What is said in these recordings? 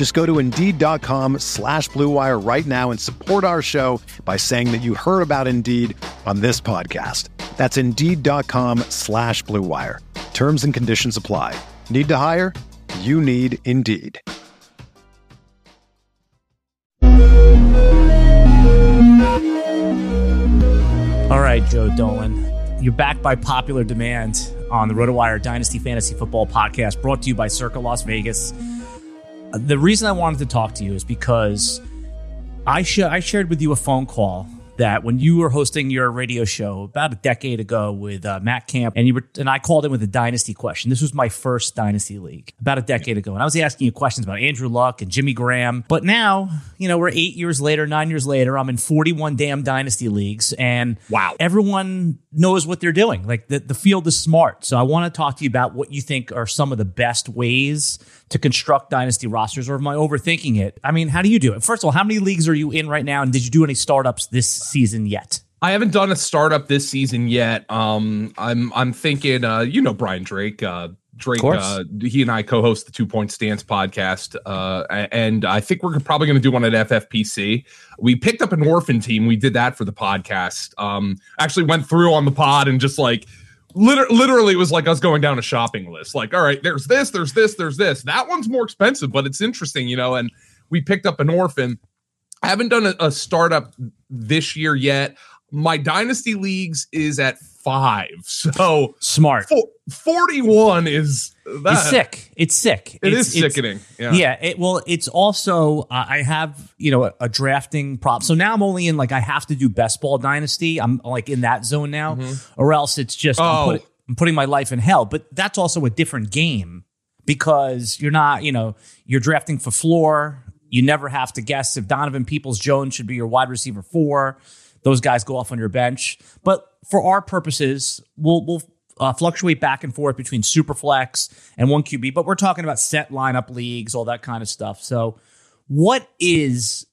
Just go to Indeed.com slash BlueWire right now and support our show by saying that you heard about Indeed on this podcast. That's Indeed.com slash BlueWire. Terms and conditions apply. Need to hire? You need Indeed. All right, Joe Dolan. You're back by popular demand on the RotoWire Dynasty Fantasy Football Podcast, brought to you by Circa Las Vegas. The reason I wanted to talk to you is because I, sh- I shared with you a phone call that when you were hosting your radio show about a decade ago with uh, Matt Camp, and you were and I called in with a dynasty question. This was my first dynasty league about a decade ago, and I was asking you questions about Andrew Luck and Jimmy Graham. But now, you know, we're eight years later, nine years later. I'm in 41 damn dynasty leagues, and Wow. everyone knows what they're doing. Like the, the field is smart. So I want to talk to you about what you think are some of the best ways to construct dynasty rosters, or am I overthinking it? I mean, how do you do it? First of all, how many leagues are you in right now, and did you do any startups this season yet? I haven't done a startup this season yet. Um, I'm I'm thinking, uh, you know, Brian Drake. Uh, Drake, uh, he and I co-host the Two Point Stance podcast, uh, and I think we're probably going to do one at FFPC. We picked up an orphan team. We did that for the podcast. Um, actually went through on the pod and just like liter- literally it was like us going down a shopping list. Like, all right, there's this, there's this, there's this. That one's more expensive, but it's interesting, you know. And we picked up an orphan. I haven't done a, a startup this year yet. My dynasty leagues is at five, so Smart. fo- forty-one is that, It's sick. It's sick. It it's, is it's- sickening. Yeah. Yeah. it, well, it's also uh, I have you know a, a drafting prop. So now I'm only in like I have to do best ball dynasty. I'm like in that zone now, or else it's just I'm, Oh. put- I'm putting my life in hell. But that's also a different game because you're not you know you're drafting for floor. You never have to guess if Donovan Peoples Jones should be your wide receiver four. Those guys go off on your bench. But for our purposes, we'll we'll uh, fluctuate back and forth between Superflex and one QB. But we're talking about set lineup leagues, all that kind of stuff. So, what is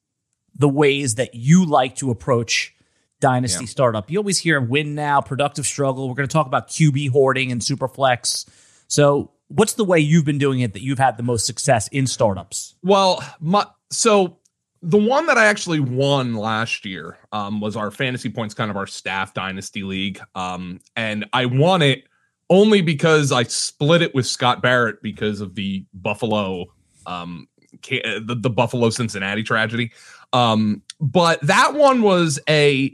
the ways that you like to approach dynasty startup? You always hear win now, productive struggle. We're going to talk about QB hoarding and Superflex. So, what's the way you've been doing it that you've had the most success in startups? Well, my so the one that I actually won last year um, was our fantasy points, kind of our staff dynasty league, um, and I won it only because I split it with Scott Barrett because of the Buffalo, um, the, the Buffalo Cincinnati tragedy. Um, but that one was a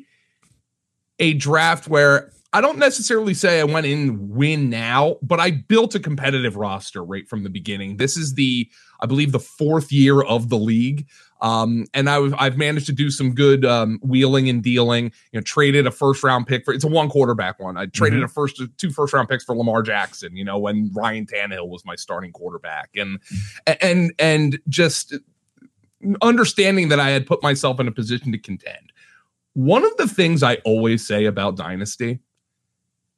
a draft where I don't necessarily say I went in win now, but I built a competitive roster right from the beginning. This is the, I believe, the fourth year of the league. Um, and I, I've managed to do some good um, wheeling and dealing. You know, traded a first round pick for it's a one quarterback one. I traded a first two first round picks for Lamar Jackson. You know, when Ryan Tannehill was my starting quarterback, and and and just understanding that I had put myself in a position to contend. One of the things I always say about Dynasty,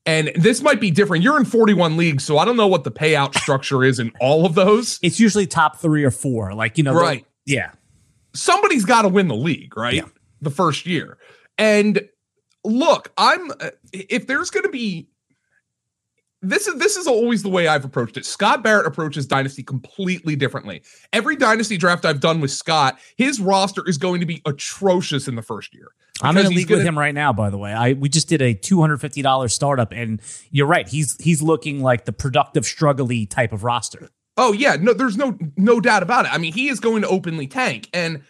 and this might be different. You're in 41 leagues, so I don't know what the payout structure is in all of those. It's usually top three or four. Like, you know, Right. yeah. Somebody's got to win the league, right? Yeah. The first year. And look, I'm if there's going to be this is this is always the way I've approached it. Scott Barrett approaches dynasty completely differently. Every dynasty draft I've done with Scott, his roster is going to be atrocious in the first year. I'm in a league with gonna- him right now, by the way. I we just did a two hundred fifty dollars startup, and you're right. He's he's looking like the productive, struggly type of roster. Oh yeah, no, there's no no doubt about it. I mean, he is going to openly tank, and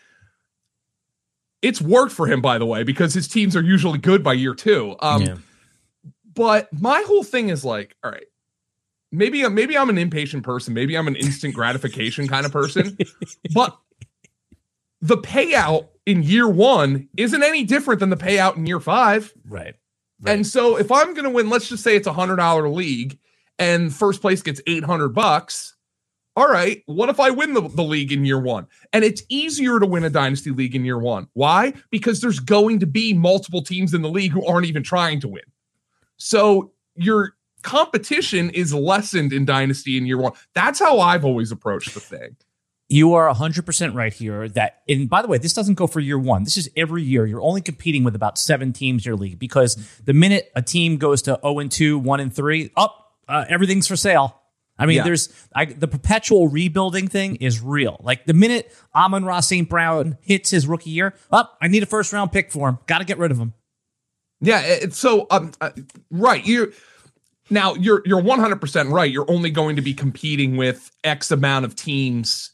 it's worked for him, by the way, because his teams are usually good by year two. Um, but my whole thing is like, all right, maybe maybe I'm an impatient person, maybe I'm an instant gratification kind of person, but the payout in year one isn't any different than the payout in year five. Right. right. And so if I'm going to win, let's just say it's a hundred dollar league and first place gets 800 bucks. All right. What if I win the, the league in year one? And it's easier to win a dynasty league in year one. Why? Because there's going to be multiple teams in the league who aren't even trying to win. So your competition is lessened in dynasty in year one. That's how I've always approached the thing. You are 100% right here that and by the way, this doesn't go for year 1. This is every year. You're only competing with about 7 teams your league because the minute a team goes to 0 and 2, 1 and 3, up oh, uh, everything's for sale. I mean, yeah. there's I, the perpetual rebuilding thing is real. Like the minute Amon-Ra St. Brown hits his rookie year, up, oh, I need a first round pick for him. Got to get rid of him. Yeah, it's so um, uh, right. You now you're you're 100% right. You're only going to be competing with X amount of teams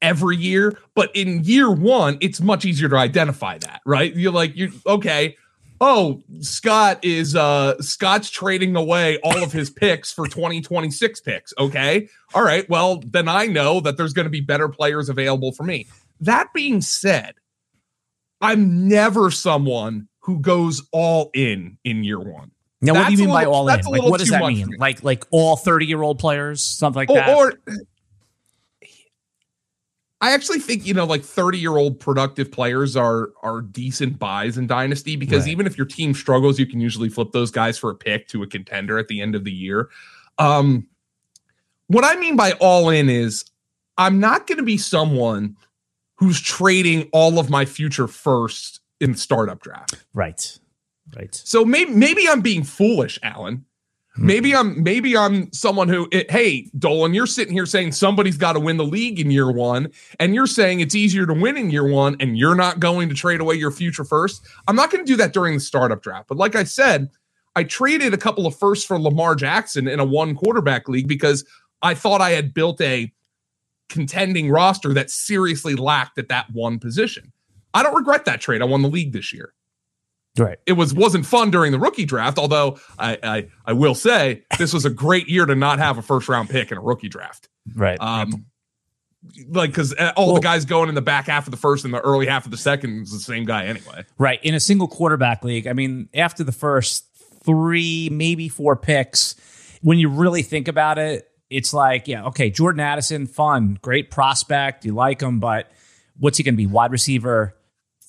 every year, but in year 1 it's much easier to identify that, right? You're like you okay, oh, Scott is uh Scott's trading away all of his picks for 2026 picks, okay? All right, well, then I know that there's going to be better players available for me. That being said, I'm never someone who goes all in in year one. Now, that's what do you mean little, by all in? Like, what does that mean? Like, like all thirty-year-old players, something like that. Or I actually think you know, like thirty-year-old productive players are are decent buys in dynasty because right. even if your team struggles, you can usually flip those guys for a pick to a contender at the end of the year. Um, what I mean by all in is I'm not going to be someone who's trading all of my future first in startup draft. Right. Right. So maybe maybe I'm being foolish, Alan. Maybe I'm maybe I'm someone who it, hey Dolan, you're sitting here saying somebody's got to win the league in year one, and you're saying it's easier to win in year one, and you're not going to trade away your future first. I'm not going to do that during the startup draft. But like I said, I traded a couple of firsts for Lamar Jackson in a one quarterback league because I thought I had built a contending roster that seriously lacked at that one position. I don't regret that trade. I won the league this year. Right. It was wasn't fun during the rookie draft, although I, I I will say this was a great year to not have a first round pick in a rookie draft. Right. Um, like because uh, all well, the guys going in the back half of the first and the early half of the second is the same guy anyway. Right. In a single quarterback league, I mean, after the first three, maybe four picks, when you really think about it, it's like, yeah, okay, Jordan Addison, fun, great prospect, you like him, but what's he going to be? Wide receiver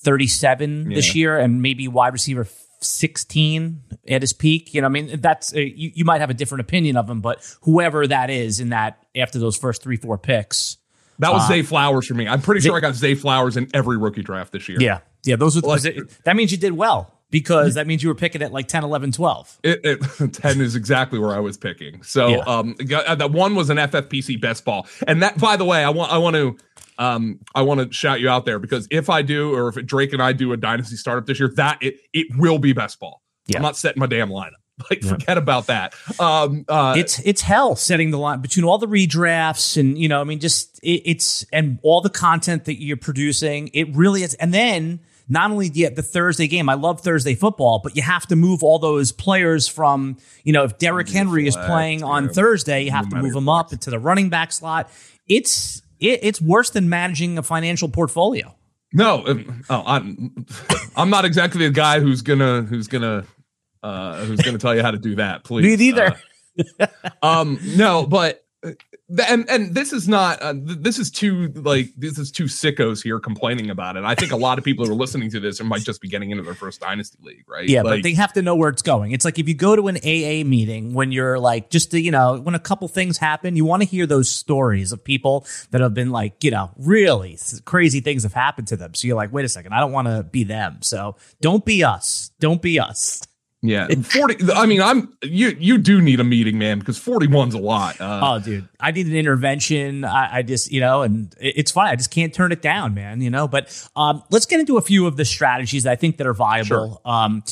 37 yeah. this year and maybe wide receiver 16 at his peak. You know, I mean, that's uh, you, you might have a different opinion of him, but whoever that is in that after those first three, four picks. That was uh, Zay Flowers for me. I'm pretty sure I got Zay Flowers in every rookie draft this year. Yeah. Yeah. Those are, well, that means you did well because that means you were picking at like 10, 11, 12. It, it, 10 is exactly where I was picking. So, yeah. um, uh, that one was an FFPC best ball. And that, by the way, I want, I want to, um, I want to shout you out there because if I do, or if Drake and I do a dynasty startup this year, that it it will be best ball. Yeah. I'm not setting my damn lineup. Like, yeah. forget about that. Um, uh, it's it's hell setting the line between all the redrafts and you know, I mean, just it, it's and all the content that you're producing. It really is, and then not only the, the Thursday game, I love Thursday football, but you have to move all those players from, you know, if Derrick Henry is playing on Thursday, you have to move him up into the running back slot. It's it, it's worse than managing a financial portfolio. No, oh, I'm I'm not exactly the guy who's gonna who's gonna uh, who's gonna tell you how to do that. Please, me neither. Uh, um, no, but and and this is not uh, this is too like this is two sickos here complaining about it. I think a lot of people who are listening to this might just be getting into their first dynasty league, right? Yeah, like, but they have to know where it's going. It's like if you go to an AA meeting when you're like just to, you know when a couple things happen, you want to hear those stories of people that have been like you know really crazy things have happened to them. So you're like, wait a second, I don't want to be them. So don't be us. Don't be us. Yeah, forty. I mean, I'm you. You do need a meeting, man, because forty one's a lot. Uh, oh, dude, I need an intervention. I, I, just, you know, and it's fine. I just can't turn it down, man. You know. But um, let's get into a few of the strategies that I think that are viable. Sure. Um,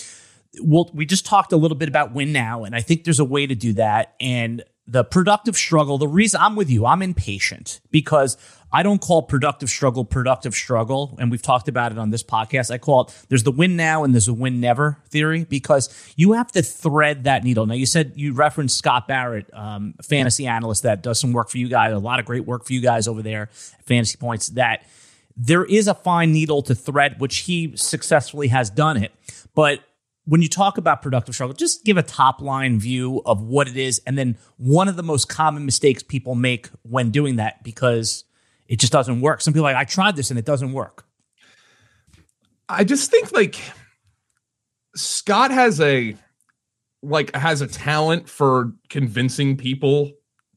well, we just talked a little bit about win now, and I think there's a way to do that. And the productive struggle, the reason I'm with you, I'm impatient because I don't call productive struggle productive struggle. And we've talked about it on this podcast. I call it there's the win now and there's a win never theory because you have to thread that needle. Now, you said you referenced Scott Barrett, um, fantasy analyst that does some work for you guys, a lot of great work for you guys over there Fantasy Points, that there is a fine needle to thread, which he successfully has done it. But when you talk about productive struggle, just give a top line view of what it is. And then one of the most common mistakes people make when doing that because it just doesn't work. Some people like, I tried this and it doesn't work. I just think like Scott has a like has a talent for convincing people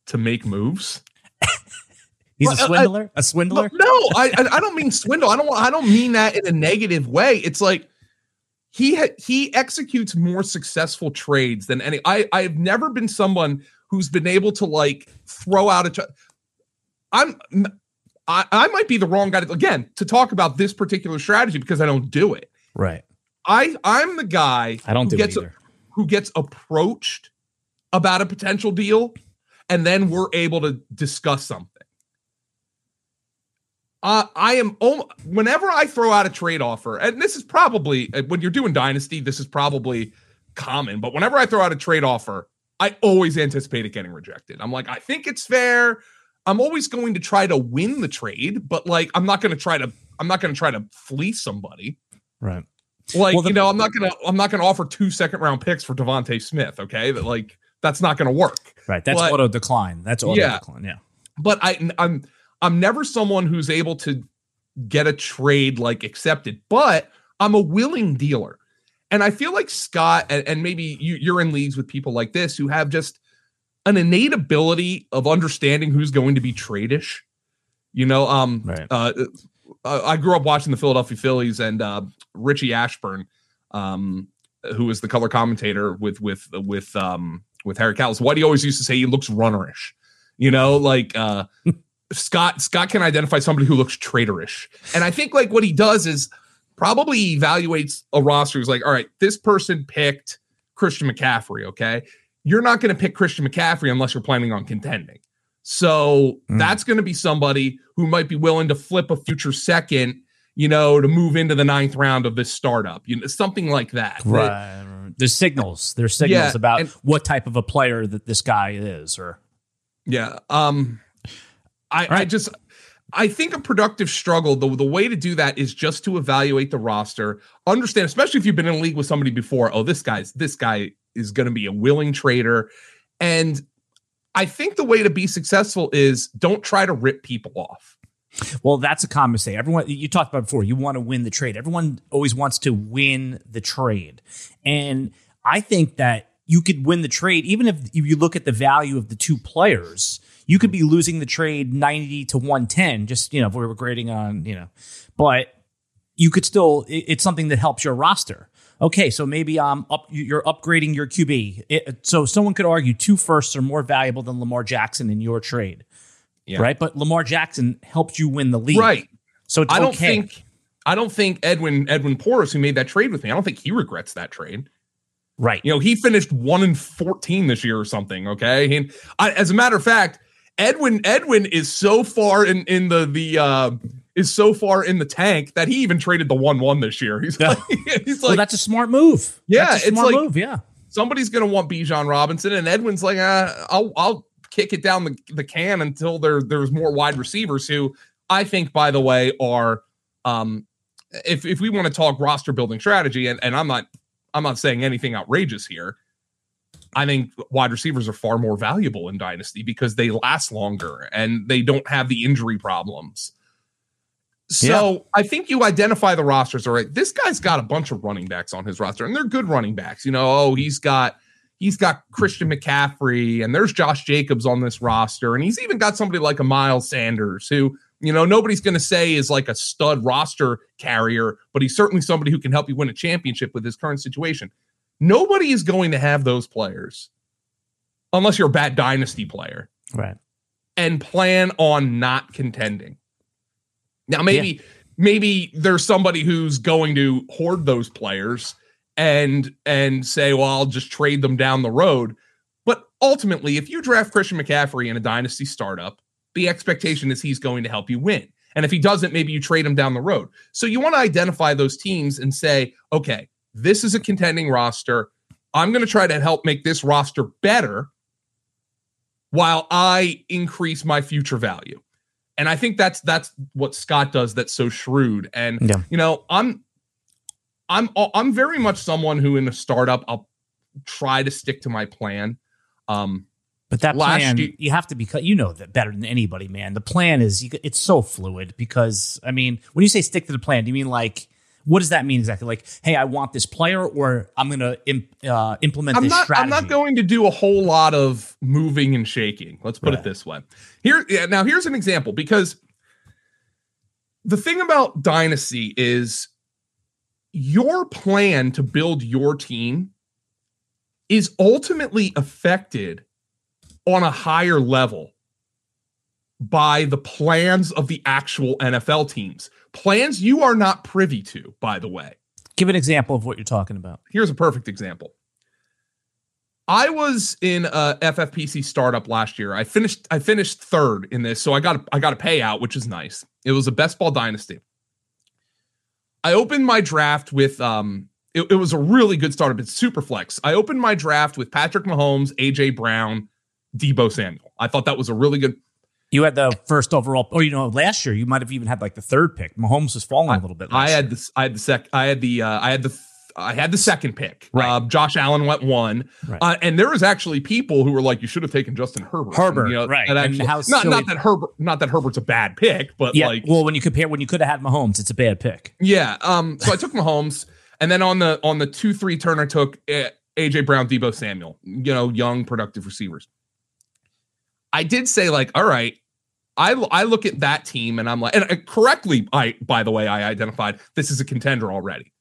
to make moves. He's well, a swindler. I, a swindler. No, I I don't mean swindle. I don't I don't mean that in a negative way. It's like he ha- he executes more successful trades than any. I I've never been someone who's been able to like throw out a. Tra- I'm I, I might be the wrong guy to, again to talk about this particular strategy because I don't do it. Right. I I'm the guy I don't do gets a, who gets approached about a potential deal, and then we're able to discuss something. Uh, I am whenever I throw out a trade offer, and this is probably uh, when you're doing dynasty, this is probably common. But whenever I throw out a trade offer, I always anticipate it getting rejected. I'm like, I think it's fair. I'm always going to try to win the trade, but like, I'm not going to try to. I'm not going to try to fleece somebody. Right. Like well, the, you know, I'm not gonna. I'm not gonna offer two second round picks for DeVonta Smith. Okay, that like that's not gonna work. Right. That's but, auto decline. That's auto yeah, decline. Yeah. But I, I'm I'm never someone who's able to get a trade like accepted, but I'm a willing dealer. And I feel like Scott, and, and maybe you, you're in leagues with people like this who have just an innate ability of understanding who's going to be tradish. You know, um, right. uh, uh I grew up watching the Philadelphia Phillies and uh, Richie Ashburn, um, who was the color commentator with with with um, with Harry Kalas. What he always used to say, he looks runnerish. You know, like uh, Scott Scott can identify somebody who looks traitorish. And I think like what he does is probably evaluates a roster who's like, all right, this person picked Christian McCaffrey, okay? You're not going to pick Christian McCaffrey unless you're planning on contending. So mm. that's going to be somebody who might be willing to flip a future second, you know, to move into the ninth round of this startup, you know, something like that. Right. There's signals. There's signals yeah, about and, what type of a player that this guy is, or yeah. Um, I, right. I just I think a productive struggle, the, the way to do that is just to evaluate the roster, understand, especially if you've been in a league with somebody before, oh, this guy's this guy is going to be a willing trader. And I think the way to be successful is don't try to rip people off. Well, that's a common mistake. Everyone you talked about before, you want to win the trade. Everyone always wants to win the trade. And I think that you could win the trade even if you look at the value of the two players you could be losing the trade 90 to 110, just, you know, if we were grading on, you know, but you could still, it's something that helps your roster. Okay, so maybe um up you're upgrading your QB. It, so someone could argue two firsts are more valuable than Lamar Jackson in your trade. Yeah. Right? But Lamar Jackson helped you win the league. Right. So I don't okay. think I don't think Edwin Edwin Porras, who made that trade with me, I don't think he regrets that trade. Right. You know, he finished one in fourteen this year or something. Okay. And I, as a matter of fact, Edwin Edwin is so far in in the the uh is so far in the tank that he even traded the one one this year. He's yeah. like, he's like, well, that's a smart move. Yeah, it's like move. Yeah, somebody's gonna want Bijan Robinson, and Edwin's like, uh, I'll I'll kick it down the, the can until there there's more wide receivers who I think, by the way, are um if if we want to talk roster building strategy, and and I'm not I'm not saying anything outrageous here. I think wide receivers are far more valuable in Dynasty because they last longer and they don't have the injury problems. So yeah. I think you identify the rosters. All right, this guy's got a bunch of running backs on his roster, and they're good running backs. You know, oh, he's got he's got Christian McCaffrey, and there's Josh Jacobs on this roster, and he's even got somebody like a Miles Sanders, who you know nobody's going to say is like a stud roster carrier, but he's certainly somebody who can help you win a championship with his current situation. Nobody is going to have those players unless you're a bad dynasty player. Right. And plan on not contending. Now, maybe, yeah. maybe there's somebody who's going to hoard those players and and say, well, I'll just trade them down the road. But ultimately, if you draft Christian McCaffrey in a dynasty startup, the expectation is he's going to help you win. And if he doesn't, maybe you trade him down the road. So you want to identify those teams and say, okay, this is a contending roster. I'm going to try to help make this roster better while I increase my future value. And I think that's that's what Scott does that's so shrewd. And yeah. you know, I'm I'm I'm very much someone who in a startup I'll try to stick to my plan. Um but that plan, year, you have to be, you know that better than anybody, man. The plan is, it's so fluid because, I mean, when you say stick to the plan, do you mean like, what does that mean exactly? Like, hey, I want this player, or I'm going to imp, uh, implement I'm this not, strategy. I'm not going to do a whole lot of moving and shaking. Let's put right. it this way. Here, yeah, now, here's an example because the thing about Dynasty is your plan to build your team is ultimately affected on a higher level by the plans of the actual NFL teams. Plans you are not privy to, by the way. Give an example of what you're talking about. Here's a perfect example. I was in a FFPC startup last year. I finished I finished third in this, so I got a, I got a payout, which is nice. It was a best ball dynasty. I opened my draft with um it, it was a really good startup. It's super flex. I opened my draft with Patrick Mahomes, AJ Brown, Deebo Samuel. I thought that was a really good. You had the first overall, or you know, last year you might have even had like the third pick. Mahomes was falling a little bit. I had this. I had the sec. I had the. Uh, I had the. I had the second pick. Right. Uh, Josh Allen went one, right. uh, and there was actually people who were like, "You should have taken Justin Herbert." Herbert, and, you know, right? Actually, not not that Herbert, not that Herbert's a bad pick, but yeah, like, well, when you compare, when you could have had Mahomes, it's a bad pick. Yeah. Um. So I took Mahomes, and then on the on the two three turn, I took uh, AJ Brown, Deebo Samuel. You know, young productive receivers. I did say like, all right, I I look at that team and I'm like, and uh, correctly, I by the way, I identified this is a contender already.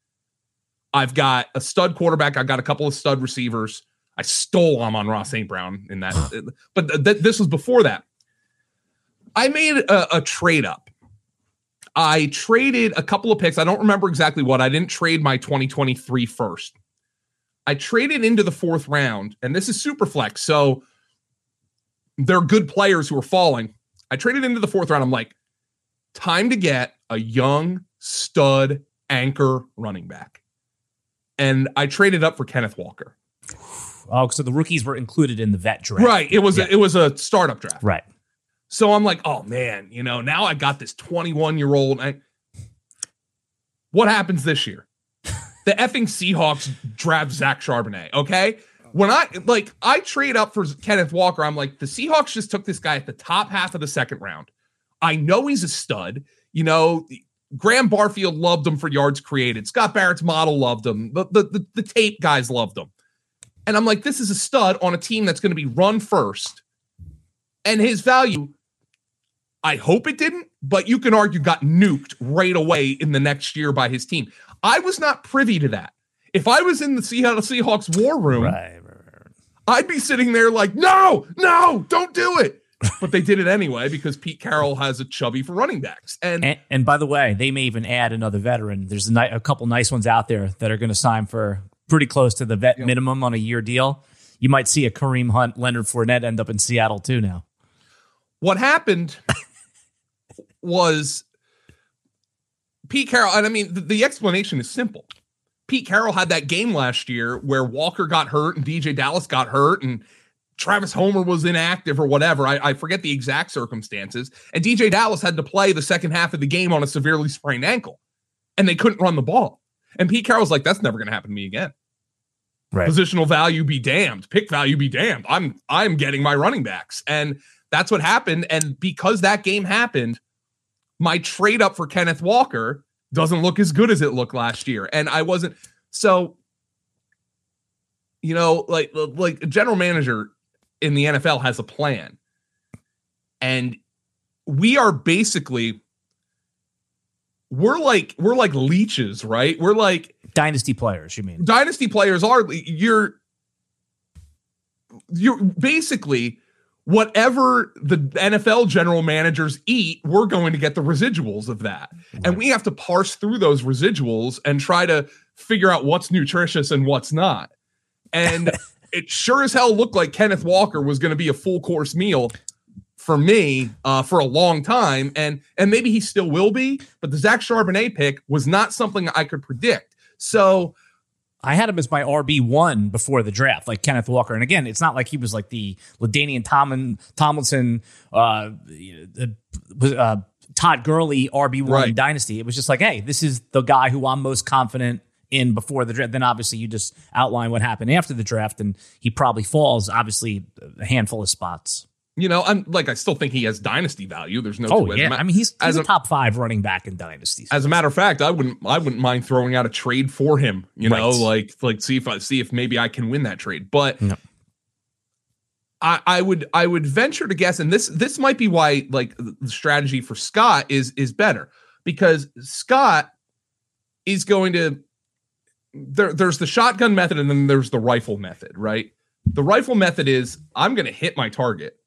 I've got a stud quarterback. I've got a couple of stud receivers. I stole Amon Ross St. Brown in that, but th- th- this was before that. I made a, a trade up. I traded a couple of picks. I don't remember exactly what. I didn't trade my 2023 first. I traded into the fourth round, and this is super flex. So they're good players who are falling. I traded into the fourth round. I'm like, time to get a young stud anchor running back. And I traded up for Kenneth Walker. Oh, so the rookies were included in the vet draft. Right. It was yeah. a, it was a startup draft. Right. So I'm like, oh man, you know, now I got this 21 year old. What happens this year? the effing Seahawks draft Zach Charbonnet. Okay when I like I trade up for Kenneth Walker, I'm like, the Seahawks just took this guy at the top half of the second round. I know he's a stud. You know, Graham Barfield loved him for yards created. Scott Barrett's model loved him. The, the, the, the tape guys loved him. And I'm like, this is a stud on a team that's going to be run first. And his value, I hope it didn't, but you can argue got nuked right away in the next year by his team. I was not privy to that. If I was in the Seattle Seahawks war room, right. I'd be sitting there like, no, no, don't do it. but they did it anyway because Pete Carroll has a chubby for running backs. And, and, and by the way, they may even add another veteran. There's a, ni- a couple nice ones out there that are going to sign for pretty close to the vet yep. minimum on a year deal. You might see a Kareem Hunt, Leonard Fournette end up in Seattle too now. What happened was Pete Carroll, and I mean, the, the explanation is simple. Pete Carroll had that game last year where Walker got hurt and DeeJay Dallas got hurt and Travis Homer was inactive or whatever. I, I, forget the exact circumstances. And DeeJay Dallas had to play the second half of the game on a severely sprained ankle, and they couldn't run the ball. And Pete Carroll's like, "That's never going to happen to me again." Right. Positional value be damned. Pick value be damned. I'm I'm getting my running backs, and that's what happened. And because that game happened, my trade up for Kenneth Walker doesn't look as good as it looked last year. And I wasn't so you know, like like a general manager in the NFL has a plan. And we are basically we're like we're like leeches, right? We're like dynasty players, you mean. Dynasty players are you're you're basically whatever the NFL general managers eat, we're going to get the residuals of that. Right. And we have to parse through those residuals and try to figure out what's nutritious and what's not. And it sure as hell looked like Kenneth Walker was going to be a full course meal for me uh, for a long time, and and maybe he still will be. But the Zach Charbonnet pick was not something I could predict. So I had him as my RB one before the draft, like Kenneth Walker. And again, it's not like he was like the LaDainian Tomlin, Tomlinson, uh, uh, Todd Gurley RB one right. Dynasty. It was just like, hey, this is the guy who I'm most confident in before the draft. Then obviously you just outline what happened after the draft, and he probably falls obviously a handful of spots. You know, I'm like I still think he has dynasty value. There's no. Oh yeah, I mean he's, he's as a, a, top five running back in dynasties. As a matter of fact, I wouldn't I wouldn't mind throwing out a trade for him. You know, like like see if I see if maybe I can win that trade. But no. I I would I would venture to guess, and this this might be why like the strategy for Scott is is better because Scott is going to there there's the shotgun method and then there's the rifle method, right? The rifle method is I'm going to hit my target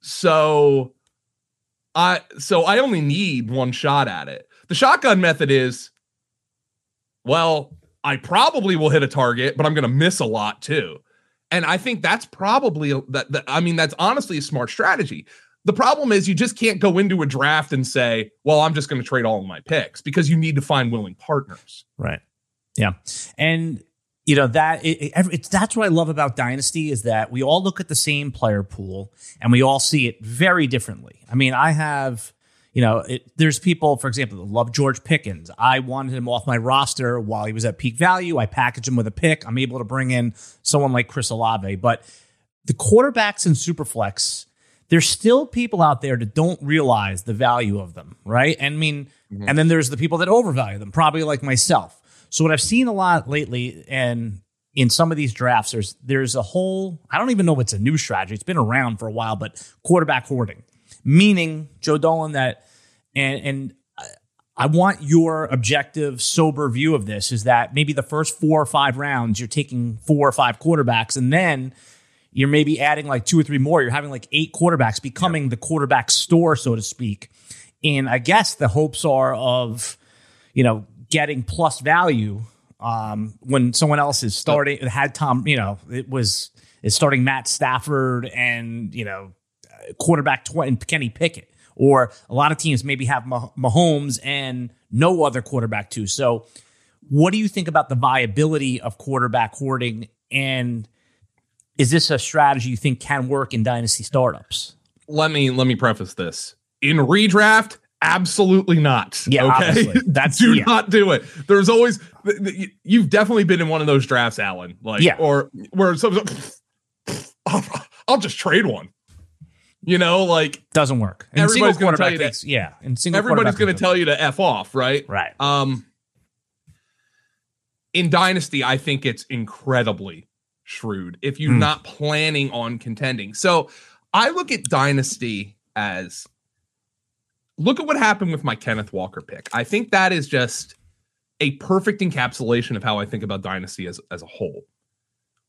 so I so I only need one shot at it. The shotgun method is well, I probably will hit a target, but I'm going to miss a lot too. And I think that's probably that, that I mean that's honestly a smart strategy. The problem is you just can't go into a draft and say, "Well, I'm just going to trade all of my picks" because you need to find willing partners. Right. Yeah. And you know that it, it, it's that's what I love about Dynasty is that we all look at the same player pool and we all see it very differently. I mean, I have you know, it, there's people, for example, that love George Pickens. I wanted him off my roster while he was at peak value. I packaged him with a pick. I'm able to bring in someone like Chris Olave, but the quarterbacks in Superflex, there's still people out there that don't realize the value of them, right? And I mean, mm-hmm. and then there's the people that overvalue them, probably like myself. So what I've seen a lot lately, and in some of these drafts, there's there's a whole I don't even know if it's a new strategy. It's been around for a while, but quarterback hoarding, meaning Joe Dolan that and and I want your objective, sober view of this is that maybe the first four or five rounds, you're taking four or five quarterbacks, and then you're maybe adding like two or three more. You're having like eight quarterbacks, becoming yeah. the quarterback store, so to speak. And I guess the hopes are of, you know, getting plus value um, when someone else is starting had Tom, you know, it was is starting Matt Stafford and you know quarterback tw- and Kenny Pickett, or a lot of teams maybe have Mah- Mahomes and no other quarterback too. So, what do you think about the viability of quarterback hoarding, and is this a strategy you think can work in dynasty startups? Let me let me preface this in redraft Absolutely not. Yeah, okay. That's do yeah. not do it. There's always you've definitely been in one of those drafts, Alan. Like, yeah, or where some I'll just trade one. You know, like doesn't work. And everybody's going to tell you that. Yeah, and everybody's going to tell you to f off, right? Right. Um, in Dynasty, I think it's incredibly shrewd if you're mm. not planning on contending. So I look at Dynasty as look at what happened with my Kenneth Walker pick. I think that is just a perfect encapsulation of how I think about Dynasty as, as a whole.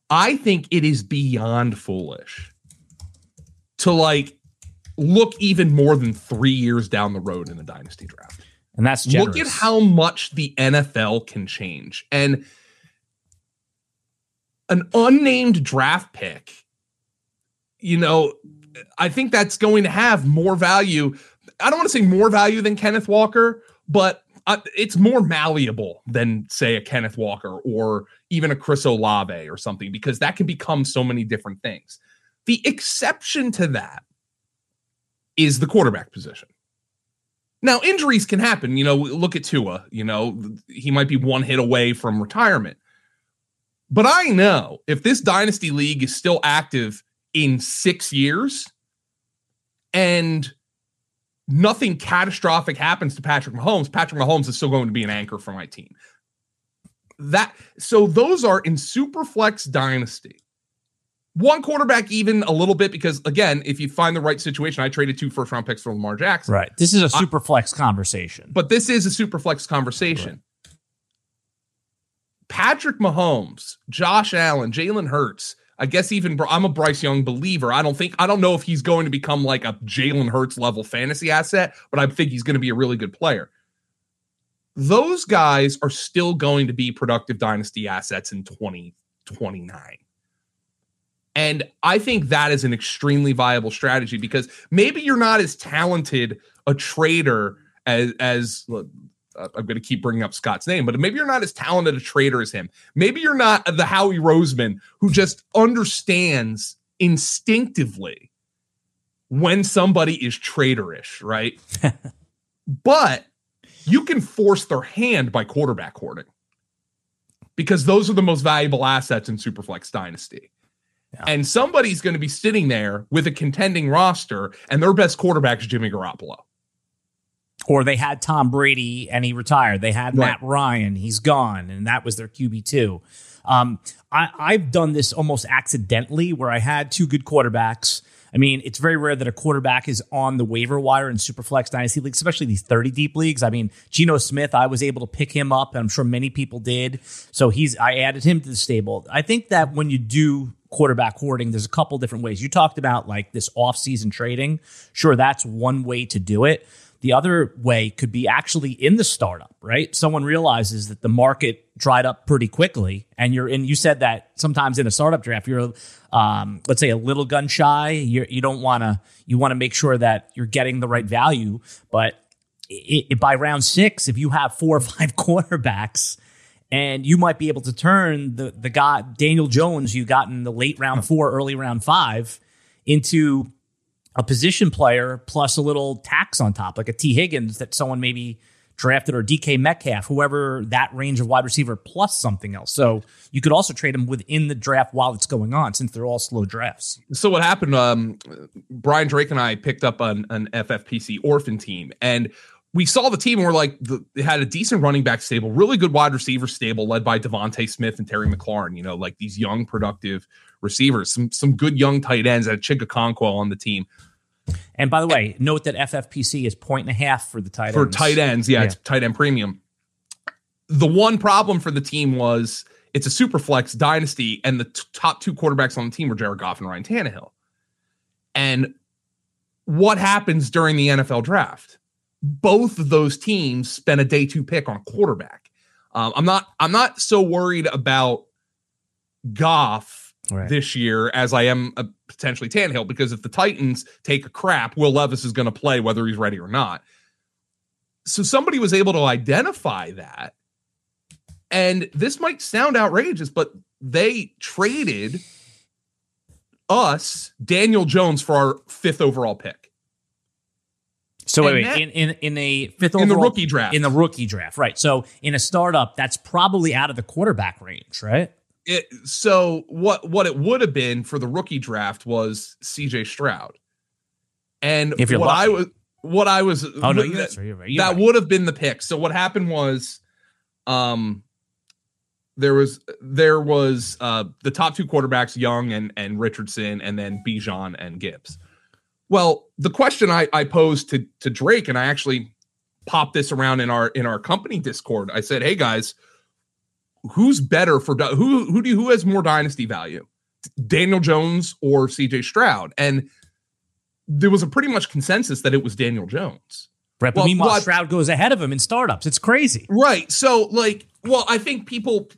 I think it is beyond foolish to like look even more than three years down the road in the Dynasty draft. And that's generous. look at how much the NFL can change. And an unnamed draft pick, you know, I think that's going to have more value I don't want to say more value than Kenneth Walker, but uh, it's more malleable than say a Kenneth Walker or even a Chris Olave or something because that can become so many different things. The exception to that is the quarterback position. Now, injuries can happen. You know, look at Tua. You know, he might be one hit away from retirement. But I know if this dynasty league is still active in six years and nothing catastrophic happens to Patrick Mahomes, Patrick Mahomes is still going to be an anchor for my team. That so those are in super flex dynasty. One quarterback, even a little bit, because again, if you find the right situation, I traded two first round picks for Lamar Jackson. Right. This is a super flex conversation. But this is a super flex conversation. Right. Patrick Mahomes, Josh Allen, Jalen Hurts, I guess even I'm a Bryce Young believer. I don't think I don't know if he's going to become like a Jalen Hurts level fantasy asset, but I think he's going to be a really good player. Those guys are still going to be productive dynasty assets in 2029. And I think that is an extremely viable strategy because maybe you're not as talented a trader as as Uh, I'm going to keep bringing up Scott's name, but maybe you're not as talented a trader as him. Maybe you're not the Howie Roseman who just understands instinctively when somebody is traitorish, right? but you can force their hand by quarterback hoarding because those are the most valuable assets in Superflex Dynasty. Yeah. And somebody's going to be sitting there with a contending roster, and their best quarterback is Jimmy Garoppolo. Or they had Tom Brady and he retired. They had right. Matt Ryan, he's gone, and that was their QB two. Um, I, I've done this almost accidentally where I had two good quarterbacks. I mean, it's very rare that a quarterback is on the waiver wire in Superflex Dynasty leagues, especially these 30 deep leagues. I mean, Geno Smith, I was able to pick him up, and I'm sure many people did. So he's I added him to the stable. I think that when you do quarterback hoarding, there's a couple different ways. You talked about like this off-season trading. Sure, that's one way to do it. The other way could be actually in the startup, right? Someone realizes that the market dried up pretty quickly, and you're in. You said that sometimes in a startup draft, you're, um, let's say, a little gun shy. You're, you don't want to. You want to make sure that you're getting the right value, but it, it, by round six, if you have four or five quarterbacks, and you might be able to turn the the guy Daniel Jones you got in the late round four, early round five into a position player plus a little tax on top, like a Tee Higgins that someone maybe drafted or DK Metcalf, whoever that range of wide receiver plus something else. So you could also trade them within the draft while it's going on since they're all slow drafts. So what happened, um, Brian Drake and I picked up an, an FFPC orphan team and we saw the team and we're like, the, they had a decent running back stable, really good wide receiver stable led by DeVonta Smith and Terry McLaurin, you know, like these young productive receivers, some some good young tight ends at Chig Okonkwo on the team. And by the way, note that FFPC is point and a half for the tight for ends. tight ends. Yeah, yeah, it's tight end premium. The one problem for the team was it's a super flex dynasty, and the t- top two quarterbacks on the team were Jared Goff and Ryan Tannehill. And what happens during the NFL draft? Both of those teams spent a day two pick on a quarterback. Um, I'm not. I'm not so worried about Goff right. this year as I am a potentially Tannehill because if the Titans take a crap, Will Levis is going to play whether he's ready or not. So somebody was able to identify that. And this might sound outrageous, but they traded us Daniel Jones for our fifth overall pick. So wait, wait, that, in, in in a fifth in overall, the rookie draft. In the rookie draft, right. So in a startup, that's probably out of the quarterback range, right? It so what what it would have been for the rookie draft was CJ Stroud. And if you're what lucky. I was what I was oh no, that, right, right, that right. would have been the pick. So what happened was um there was there was uh the top two quarterbacks, Young and and Richardson, and then Bijan and Gibbs. Well, the question I, I posed to to Drake, and I actually popped this around in our in our company Discord. I said, "Hey guys, who's better for who who do you, who has more dynasty value, Daniel Jones or C.J. Stroud? And there was a pretty much consensus that it was Daniel Jones. Right, but well, meanwhile, well, Stroud goes ahead of him in startups. It's crazy, right? So, like, well, I think people.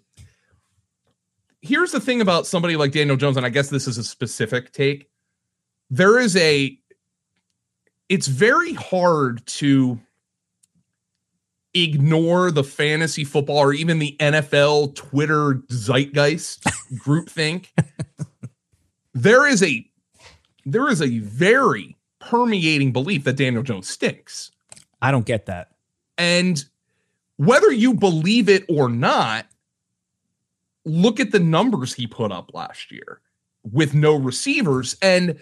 Here's the thing about somebody like Daniel Jones, and I guess this is a specific take. There is a. It's very hard to ignore the fantasy football or even the NFL Twitter zeitgeist groupthink. there is a there is a very permeating belief that Daniel Jones stinks. I don't get that. And whether you believe it or not, look at the numbers he put up last year with no receivers and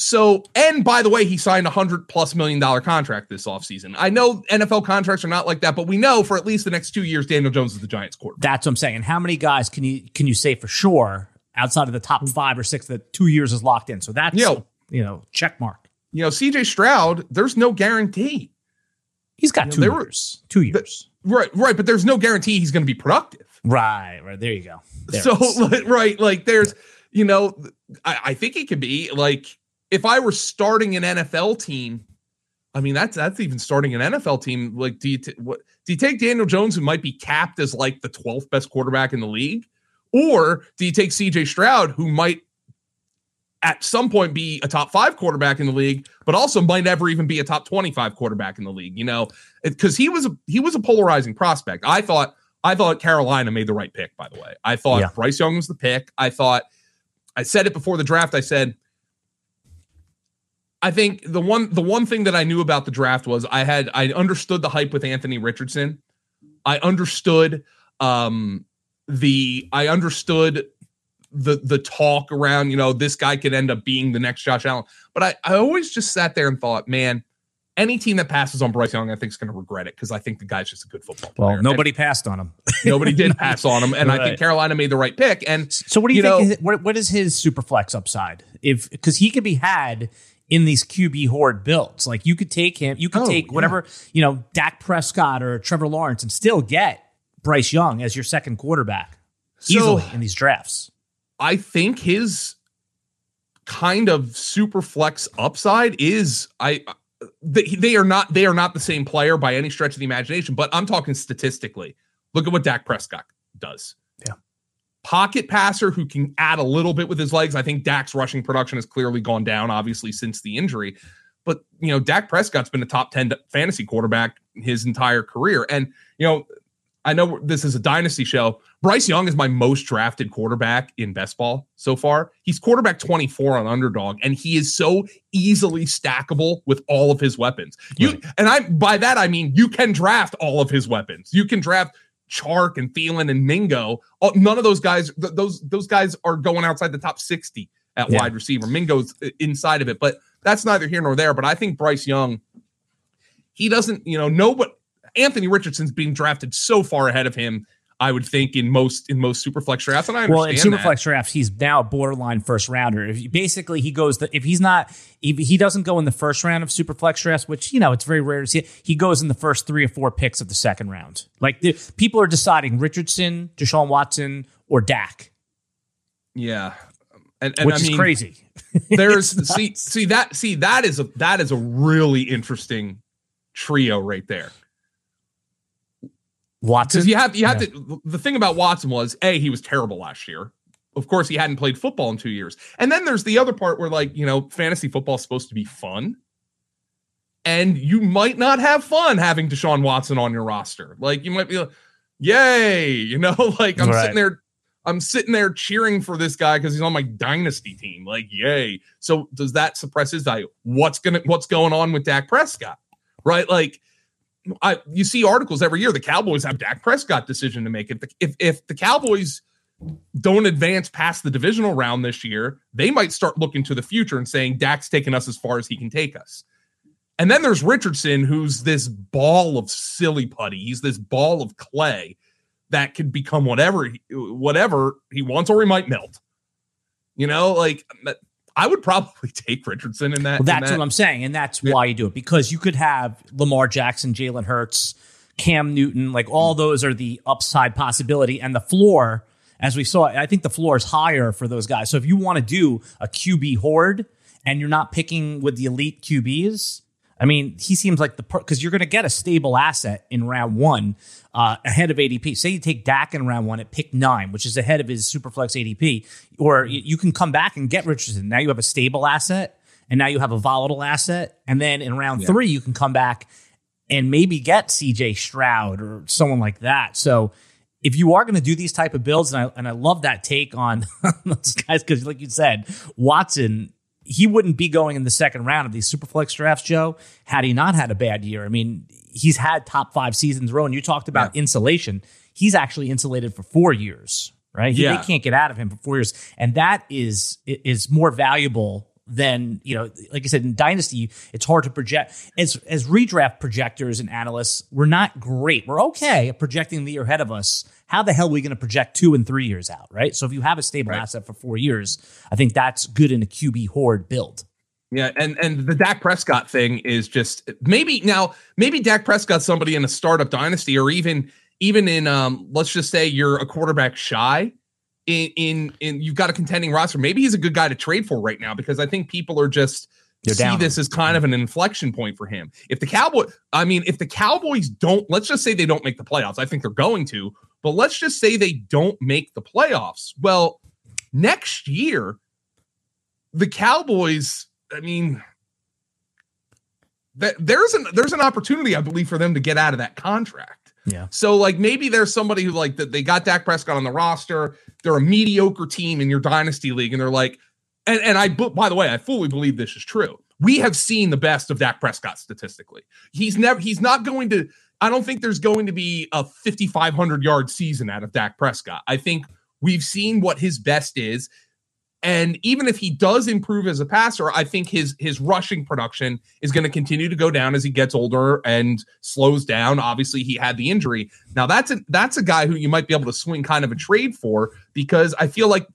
so, and by the way, he signed a hundred plus million dollar contract this offseason. I know NFL contracts are not like that, but we know for at least the next two years, Daniel Jones is the Giants quarterback. That's what I'm saying. And how many guys can you can you say for sure outside of the top five or six that two years is locked in? So that's you know, you know check mark. You know, CJ Stroud, there's no guarantee. He's got you two know, years. Two years. The, right, right, but there's no guarantee he's going to be productive. Right, right. There you go. There so, right, like there's, you know, I, I think he could be like if I were starting an NFL team, I mean that's that's even starting an NFL team. Like, do you t- what do you take Daniel Jones, who might be capped as like the 12th best quarterback in the league, or do you take C.J. Stroud, who might at some point be a top five quarterback in the league, but also might never even be a top 25 quarterback in the league, you know, because he was a he was a polarizing prospect. I thought I thought Carolina made the right pick, by the way. I thought yeah. Bryce Young was the pick. I thought I said it before the draft. I said I think the one the one thing that I knew about the draft was I had I understood the hype with Anthony Richardson. I understood um the I understood the the talk around, you know, this guy could end up being the next Josh Allen. But I, I always just sat there and thought, man, any team that passes on Bryce Young, I think is going to regret it because I think the guy's just a good football player. Well, nobody and passed on him. nobody did pass on him, and right. I think Carolina made the right pick. And so, what do you, you think? Know, is, what, what is his super flex upside? If because he could be had in these QB hoard builds, like you could take him, you could oh, take whatever yeah. you know, Dak Prescott or Trevor Lawrence, and still get Bryce Young as your second quarterback so, easily in these drafts. I think his kind of super flex upside is I they, they are not they are not the same player by any stretch of the imagination, but I'm talking statistically. Look at what Dak Prescott does. Pocket passer who can add a little bit with his legs. I think Dak's rushing production has clearly gone down, obviously, since the injury. But, you know, Dak Prescott's been a top 10 fantasy quarterback his entire career. And, you know, I know this is a dynasty show. Bryce Young is my most drafted quarterback in best ball so far. He's quarterback 24 on underdog, and he is so easily stackable with all of his weapons. You right. and I by that I mean you can draft all of his weapons. You can draft Chark and Thielen and Mingo. None of those guys, those those guys are going outside the top 60 at yeah. wide receiver. Mingo's uh, inside of it, but that's neither here nor there. But I think Bryce Young, he doesn't, you know, know what Anthony Richardson's being drafted so far ahead of him. I would think in most in most superflex drafts, and I understand. Well, in superflex drafts, he's now a borderline first rounder. If basically he goes the, if he's not if he doesn't go in the first round of superflex drafts, which you know it's very rare to see. He goes in the first three or four picks of the second round. Like the, people are deciding Richardson, Deshaun Watson, or Dak. Yeah, and, and which I is mean, crazy. there's see see that see that is a that is a really interesting trio right there. Watson. You have you have yeah. to the thing about Watson was A, he was terrible last year. Of course, he hadn't played football in two years. And then there's the other part where, like, you know, fantasy football is supposed to be fun. And you might not have fun having Deshaun Watson on your roster. Like, you might be like, yay, you know, like I'm right. sitting there, I'm sitting there cheering for this guy because he's on my dynasty team. Like, yay. So does that suppress his value? What's gonna what's going on with Dak Prescott? Right? Like I, you see articles every year. The Cowboys have Dak Prescott decision to make. If the, if, if the Cowboys don't advance past the divisional round this year, they might start looking to the future and saying Dak's taken us as far as he can take us. And then there's Richardson, who's this ball of silly putty. He's this ball of clay that could become whatever whatever he wants, or he might melt. You know, like I would probably take Richardson in that. Well, that's that. what I'm saying, and that's yeah. why you do it because you could have Lamar Jackson, Jalen Hurts, Cam Newton, like all those are the upside possibility, and the floor, as we saw, I think the floor is higher for those guys. So if you want to do a QB hoard and you're not picking with the elite QBs, I mean, he seems like the because you're going to get a stable asset in round one uh, ahead of ADP. Say you take Dak in round one at pick nine, which is ahead of his superflex ADP, or you can come back and get Richardson. Now you have a stable asset, and now you have a volatile asset, and then in round yeah. three you can come back and maybe get CJ Stroud or someone like that. So if you are going to do these type of builds, and I and I love that take on those guys because, like you said, Watson he wouldn't be going in the second round of these superflex drafts, Joe, had he not had a bad year. I mean, he's had top five seasons row, and you talked about yeah. insulation. He's actually insulated for four years, right? Yeah. They can't get out of him for four years, and that is is more valuable than you know. Like I said, in dynasty, it's hard to project. As as redraft projectors and analysts, we're not great. We're okay at projecting the year ahead of us how the hell are we going to project two and three years out, right? So if you have a stable right. asset for four years, I think that's good in a QB hoard build. Yeah, and and the Dak Prescott thing is just maybe now maybe Dak Prescott somebody in a startup dynasty or even even in um let's just say you're a quarterback shy in in in you've got a contending roster. Maybe he's a good guy to trade for right now because I think people are just You're see down. this as kind of an inflection point for him. If the Cowboy, I mean, if the Cowboys don't, let's just say they don't make the playoffs. I think they're going to. But let's just say they don't make the playoffs. Well, next year, the Cowboys, I mean, that there's an there's an opportunity, I believe, for them to get out of that contract. Yeah. So like maybe there's somebody who like that they got Dak Prescott on the roster. They're a mediocre team in your dynasty league, and they're like, and and I by the way, I fully believe this is true. We have seen the best of Dak Prescott statistically. He's never he's not going to. I don't think there's going to be a 5,500 yard season out of Dak Prescott. I think we've seen what his best is. And even if he does improve as a passer, I think his his rushing production is going to continue to go down as he gets older and slows down. Obviously, he had the injury. Now that's a that's a guy who you might be able to swing kind of a trade for because I feel like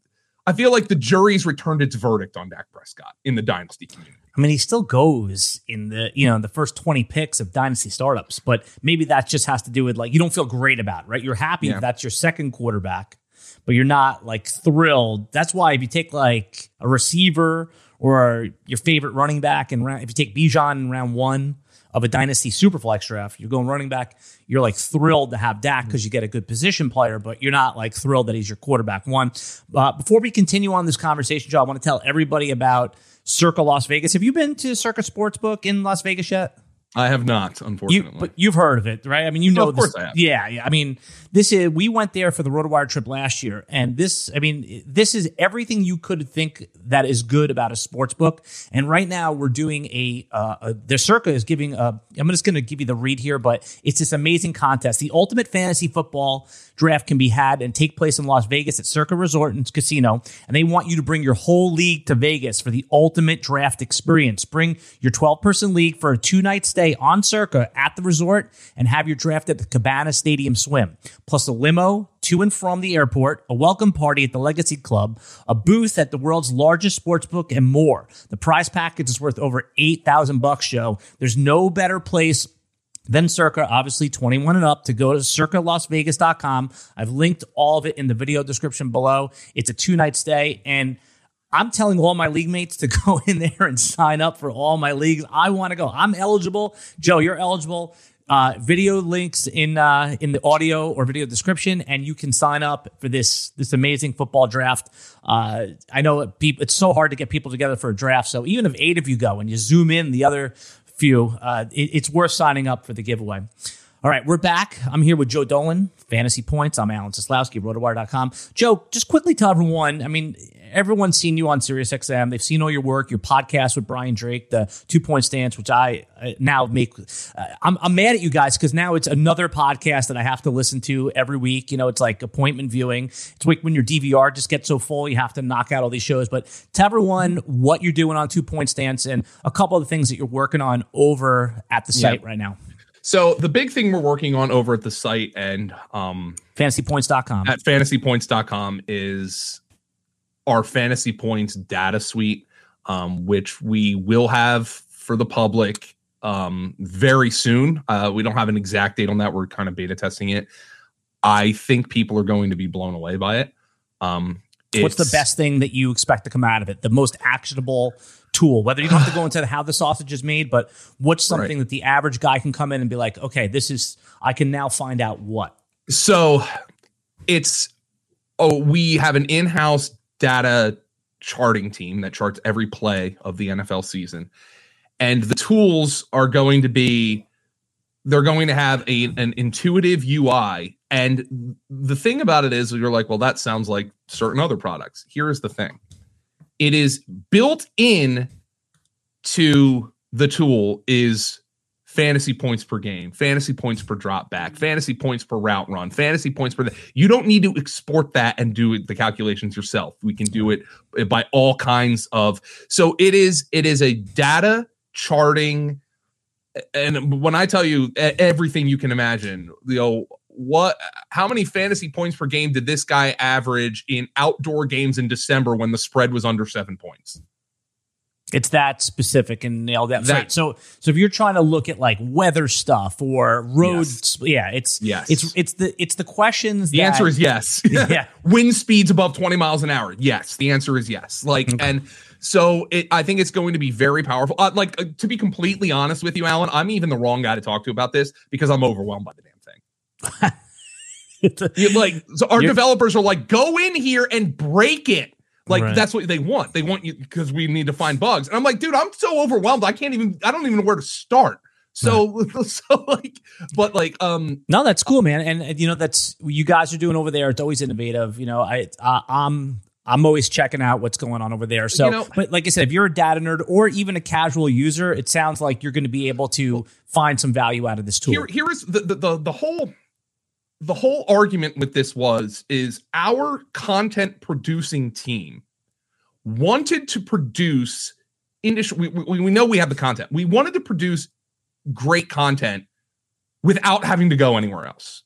I feel like the jury's returned its verdict on Dak Prescott in the dynasty community. I mean, he still goes in the you know the first twenty picks of dynasty startups, but maybe that just has to do with like you don't feel great about it, right? You're happy yeah. that's your second quarterback but you're not like thrilled. That's why if you take like a receiver or your favorite running back and if you take Bijan in round one of a dynasty superflex draft, you're going running back. You're like thrilled to have Dak because you get a good position player, but you're not like thrilled that he's your quarterback one. Uh, before we continue on this conversation, Joe, I want to tell everybody about Circa Las Vegas. Have you been to Circa Sportsbook in Las Vegas yet? I have not, unfortunately. You, but you've heard of it, right? I mean, you know, of course this, I have. Yeah, yeah. I mean, this is we went there for the RotoWire trip last year, and this, I mean, this is everything you could think that is good about a sports book. And right now, we're doing a, uh, a the Circa is giving a. I'm just going to give you the read here, but it's this amazing contest. The ultimate fantasy football draft can be had and take place in Las Vegas at Circa Resort and Casino, and they want you to bring your whole league to Vegas for the ultimate draft experience. Bring your 12 person league for a two night stay on Circa at the resort and have your draft at the Cabana Stadium swim, plus a limo to and from the airport, a welcome party at the Legacy Club, a booth at the world's largest sports book, and more. The prize package is worth over 8000 bucks, Joe. There's no better place then Circa, obviously 21 and up, to go to circalasvegas.com. I've linked all of it in the video description below. It's a two night stay. And I'm telling all my league mates to go in there and sign up for all my leagues. I want to go. I'm eligible. Joe, you're eligible. Uh, video links in uh, in the audio or video description, and you can sign up for this this amazing football draft. Uh, I know people, it's so hard to get people together for a draft, so even if eight of you go and you zoom in the other few, uh, it, it's worth signing up for the giveaway. All right, we're back. I'm here with Joe Dolan, Fantasy Points. I'm Alan Seslowsky, rotowire.com. Joe, just quickly tell everyone, I mean, everyone's seen you on SiriusXM. They've seen all your work, your podcast with Brian Drake, the two point stance, which I uh, now make. Uh, I'm, I'm mad at you guys because now it's another podcast that I have to listen to every week. You know, it's like appointment viewing. It's like when your DVR just gets so full, you have to knock out all these shows. But tell everyone what you're doing on two point stance and a couple of the things that you're working on over at the site right now. So the big thing we're working on over at the site and um fantasypoints.com at fantasypoints.com is our fantasy points data suite um which we will have for the public um very soon. Uh we don't have an exact date on that. We're kind of beta testing it. I think people are going to be blown away by it. Um What's the best thing that you expect to come out of it? The most actionable tool, whether you don't have to go into how the sausage is made, but what's something right. that the average guy can come in and be like, okay, this is, I can now find out what. So it's, oh, we have an in house data charting team that charts every play of the NFL season. And the tools are going to be, they're going to have a, an intuitive UI. And the thing about it is, you're like, well, that sounds like certain other products. Here is the thing it is built in to the tool is fantasy points per game, fantasy points per drop back, fantasy points per route run, fantasy points per the, you don't need to export that and do the calculations yourself. We can do it eh, by all kinds of so it is it is a data charting and when I tell you everything you can imagine, you know, what how many fantasy points per game did this guy average in outdoor games in December when the spread was under 7 points? It's that specific and nailed that. that so so if you're trying to look at like weather stuff or roads, yes. yeah, it's yes. it's it's the it's the questions. The that, answer is yes. yeah, wind speeds above 20 miles an hour. Yes, the answer is yes. Like okay. and so it, I think it's going to be very powerful. Uh, like uh, to be completely honest with you, Alan, I'm even the wrong guy to talk to about this because I'm overwhelmed by the damn thing. like so our developers are like, go in here and break it. Like Right. that's what they want. They want you because we need to find bugs. And I'm like, dude, I'm so overwhelmed. I can't even. I don't even know where to start. So, so like, but like, um, No, that's cool, man. And, and, you know, that's what you guys are doing over there. It's always innovative. You know, I uh, I'm I'm always checking out what's going on over there. So, You know- but like I said, if you're a data nerd or even a casual user, it sounds like you're going to be able to find some value out of this tool. here here is the, the the the whole the whole argument with this was is our content producing team wanted to produce industry we, we, we know we have the content. We wanted to produce great content without having to go anywhere else.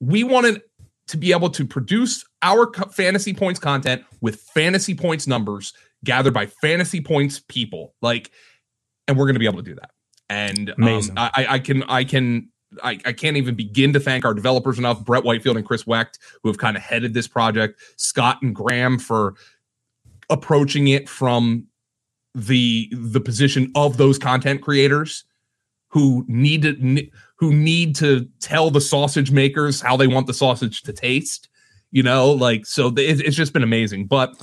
We wanted to be able to produce our fantasy points content with fantasy points numbers gathered by fantasy points people like and we're going to be able to do that. And um, I, I I can I can I, I can't even begin to thank our developers enough, Brett Whitefield and Chris Wecht, who have kind of headed this project, Scott and Graham for approaching it from the the position of those content creators who need to who need to tell the sausage makers how they want the sausage to taste. You know, like so it's, just been amazing. But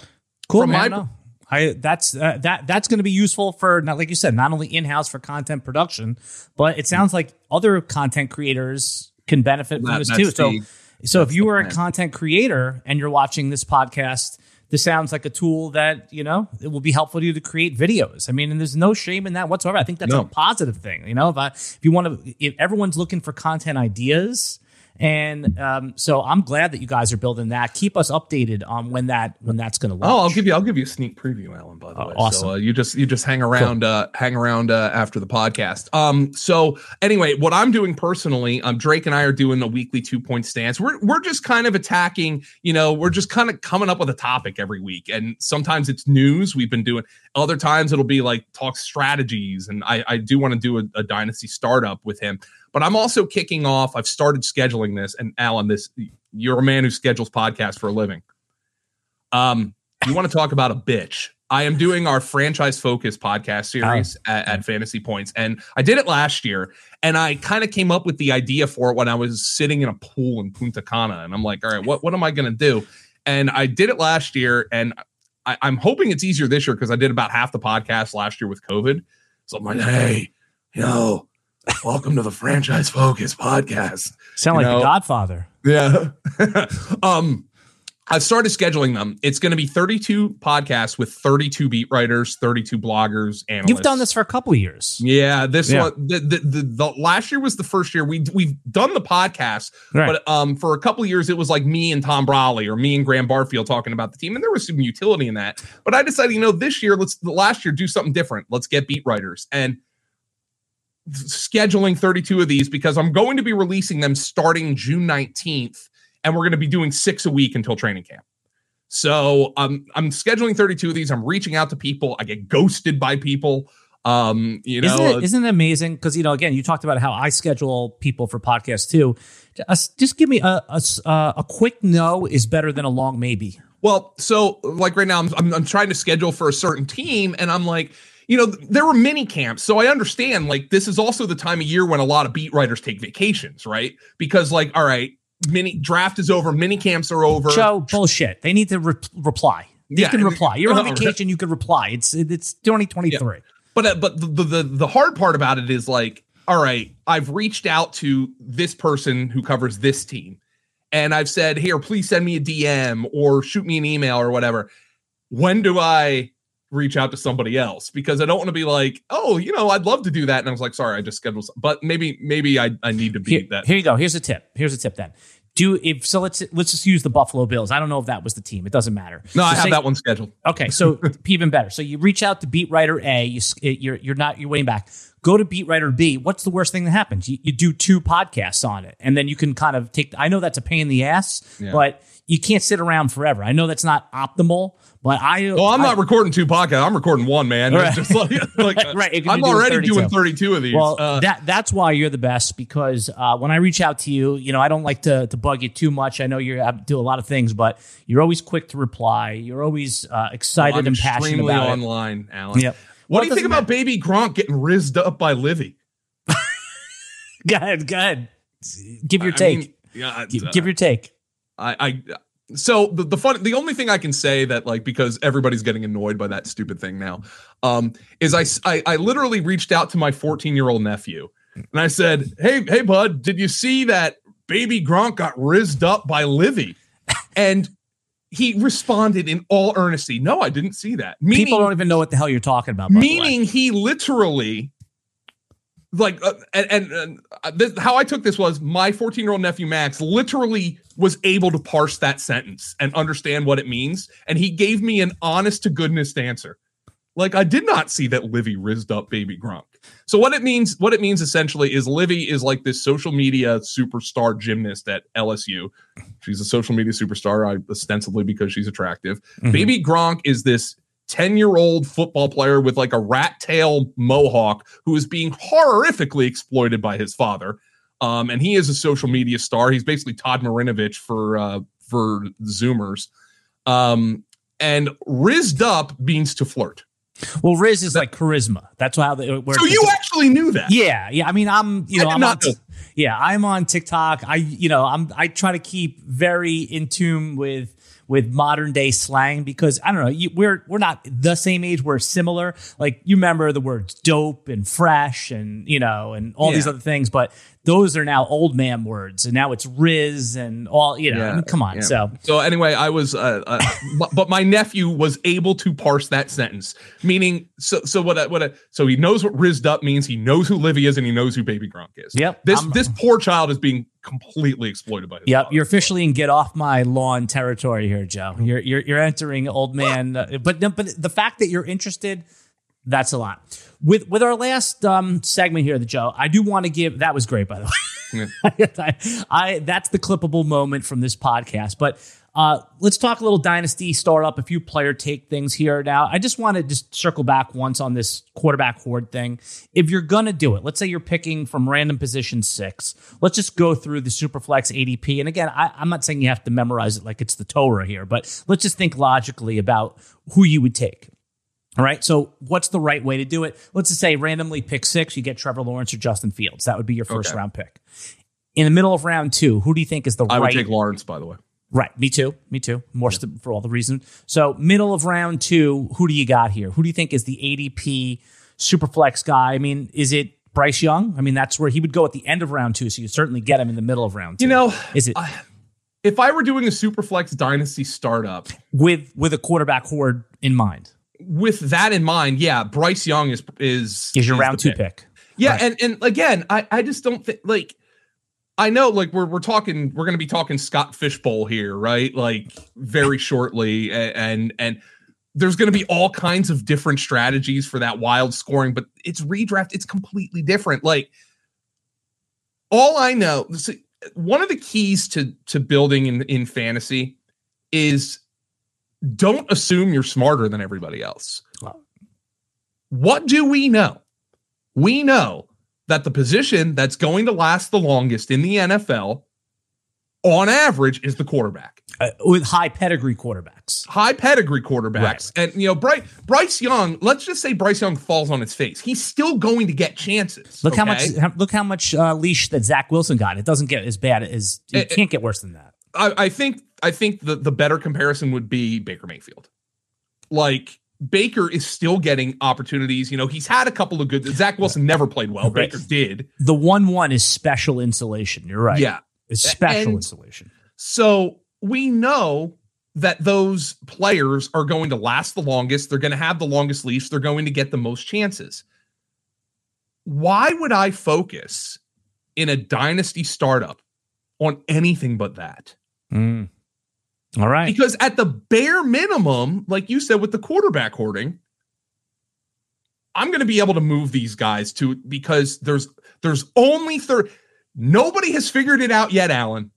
Cool, From man. my- no. I that's uh, that that's going to be useful for not like you said, not only in house for content production, but it sounds like other content creators can benefit from this too. So, the- so if you are a content creator and you're watching this podcast, this sounds like a tool that you know it will be helpful to you to create videos. I mean, and there's no shame in that whatsoever. I think that's No. a positive thing. You know, if I if you want to, if everyone's looking for content ideas. And um, so I'm glad that you guys are building that. Keep us updated on when that when that's going to launch. Oh, I'll give you. I'll give you a sneak preview, Alan. By the Oh, way, awesome. So uh, you just you just hang around, uh, hang around uh, after the podcast. Um. So anyway, what I'm doing personally, um, Drake and I are doing a weekly two point stance. We're we're just kind of attacking. You know, we're just kind of coming up with a topic every week, and sometimes it's news. We've been doing. Other times it'll be like talk strategies, and I I do want to do a, a dynasty startup with him. But I'm also kicking off. I've started scheduling this, and Alan, this you're a man who schedules podcasts for a living. Um, you want to talk about a bitch? I am doing our franchise focus podcast series at, at Fantasy Points, and I did it last year. And I kind of came up with the idea for it when I was sitting in a pool in Punta Cana, and I'm like, all right, what what am I going to do? And I did it last year, and I, I'm hoping it's easier this year because I did about half the podcast last year with COVID. So I'm like, hey, you know, welcome to the franchise focus podcast. Sound You like know- the Godfather. Yeah. um, I've started scheduling them. It's going to be 32 podcasts with 32 beat writers, 32 bloggers, analysts. You've done this for a couple of years. Yeah, this Yeah. one the, the, the, the last year was the first year we we've done the podcast, Right. but um for a couple of years it was like me and Tom Brolley or me and Graham Barfield talking about the team, and there was some utility in that. But I decided, you know, this year let's the last year do something different. Let's get beat writers and scheduling 32 of these because I'm going to be releasing them starting June 19th, and we're going to be doing six a week until training camp. So um, I'm scheduling 32 of these. I'm reaching out to people. I get ghosted by people. Um, you know, isn't, it, isn't it amazing? Because you know, again, you talked about how I schedule people for podcasts too. Just, give me a, a a quick no is better than a long maybe. Well, so like right now, I'm, I'm I'm trying to schedule for a certain team, and I'm like, you know, there were mini camps, so I understand. Like, this is also the time of year when a lot of beat writers take vacations, right? Because like, all right, mini draft is over, mini camps are over. Joe, bullshit. They need to re- reply. You Yeah, can reply. You're on vacation. You can reply. It's it's 2023. But uh, but the the the hard part about it is like, all right, I've reached out to this person who covers this team, and I've said, here, please send me a DM or shoot me an email or whatever. When do I reach out to somebody else? Because I don't want to be like, oh, you know, I'd love to do that, and I was like, sorry, I just scheduled. Some. But maybe maybe I I need to be Here, that. here you go. Here's a tip. Here's a tip then. Do if so let's let's just use the Buffalo Bills. I don't know if that was the team. It doesn't matter. no, I have say- that one scheduled. Okay, so even better. So you reach out to beat writer A. You you're you're not you're waiting back. Go to beat writer B. What's the worst thing that happens? You, you do two podcasts on it, and then you can kind of take. I know that's a pain in the ass, Yeah. but you can't sit around forever. I know that's not optimal, but I. Well, I'm I- not recording two podcasts. I'm recording one, man. Right. Just like, like Right, I'm doing already 32. doing 32 of these. Well, Uh, that that's why you're the best because uh, when I reach out to you, you know, I don't like to to bug you too much. I know you do a lot of things, but you're always quick to reply. You're always uh, excited I'm and passionate about it. online, Alan. Yep. What do you think about Baby Gronk getting rizzed up by Livvy? Go ahead, go ahead. Give your I take. mean, yeah, give, uh, give your take. I, I so the, the fun the only thing i can say that like because everybody's getting annoyed by that stupid thing now um is i i, I literally reached out to my 14 year old nephew and i said hey hey bud did you see that baby gronk got rizzed up by livvy and he responded in all earnesty no i didn't see that meaning, people don't even know what the hell you're talking about meaning he literally like uh, and, and, uh, this, how I took this was my 14 year old nephew Max literally was able to parse that sentence and understand what it means, and he gave me an honest to goodness answer. Like I did not see that Livvy rizzed up baby Gronk. So what it means, what it means essentially is Livvy is like this social media superstar gymnast at LSU. She's a social media superstar, ostensibly because she's attractive. Mm-hmm. Baby Gronk is this 10 year old football player with like a rat tail mohawk who is being horrifically exploited by his father. Um, and he is a social media star. He's basically Todd Marinovich for uh, for Zoomers. Um, and rizzed up means to flirt. Well, Riz is like charisma. That's how they work. So you actually knew that? Yeah, yeah. I mean, I'm you know I'm on, yeah I'm on TikTok. I you know I'm I try to keep very in tune with with modern day slang because I don't know, you, we're we're not the same age. We're similar. Like you remember the words dope and fresh and you know and all yeah. these other things, but those are now old man words, and now it's Riz and all. You know, yeah, I mean, come on. Yeah. So so anyway, I was, uh, uh but my nephew was able to parse that sentence, meaning so so what I, what I, so he knows what rizzed up means. He knows who Livvy is, and he knows who Baby Gronk is. Yep. This I'm, this poor child is being completely exploited by. You. Yep. Father. You're officially in get off my lawn territory here, Joe. You're you're you're entering old man. Uh, but but the fact that you're interested that's a lot. With with our last um, segment here, the Joe, I do want to give. That was great, by the way. I, I, that's the clippable moment from this podcast. But uh, let's talk a little dynasty startup, a few player take things here. Now, I just want to just circle back once on this quarterback hoard thing. If you're gonna do it, let's say you're picking from random position six. Let's just go through the Superflex ADP. And again, I, I'm not saying you have to memorize it like it's the Torah here, but let's just think logically about who you would take. All right. So, what's the right way to do it? Let's just say randomly pick six, you get Trevor Lawrence or Justin Fields. That would be your first okay. round pick. In the middle of round two, who do you think is the I right? I would take Lawrence, by the way. Right. Me too. Me too. More yeah. st- for all the reasons. So, middle of round two, who do you got here? Who do you think is the ADP super flex guy? I mean, is it Bryce Young? I mean, that's where he would go at the end of round two. So, you certainly get him in the middle of round two. You know, is it? if I were doing a super flex dynasty startup with with a quarterback horde in mind with that in mind, yeah, Bryce Young is is is your is round two pick. pick. Yeah, right. and and again, I I just don't think like I know like we're we're talking we're going to be talking Scott Fish Bowl here, right? Like very shortly and and, and there's going to be all kinds of different strategies for that wild scoring, but it's redraft, it's completely different. Like all I know, one of the keys to to building in in fantasy is don't assume you're smarter than everybody else. What do we know? We know that the position that's going to last the longest in the NFL on average is the quarterback. Uh, with high pedigree quarterbacks. High pedigree quarterbacks. Right. And you know, Bryce, Bryce Young, let's just say Bryce Young falls on his face. He's still going to get chances. Look okay? how much look how much uh, leash that Zach Wilson got. It doesn't get as bad as it, it can't get worse than that. I, I think I think the the better comparison would be Baker Mayfield. Like Baker is still getting opportunities. You know, he's had a couple of good. Zach Wilson never played well. Right. Baker did. The one one is special insulation. You're right. Yeah, it's special and insulation. So we know that those players are going to last the longest. They're going to have the longest leash. They're going to get the most chances. Why would I focus in a dynasty startup on anything but that? Mm. All right. Because at the bare minimum, like you said with the quarterback hoarding, I'm going to be able to move these guys to because there's there's only third. Nobody has figured it out yet, Alan,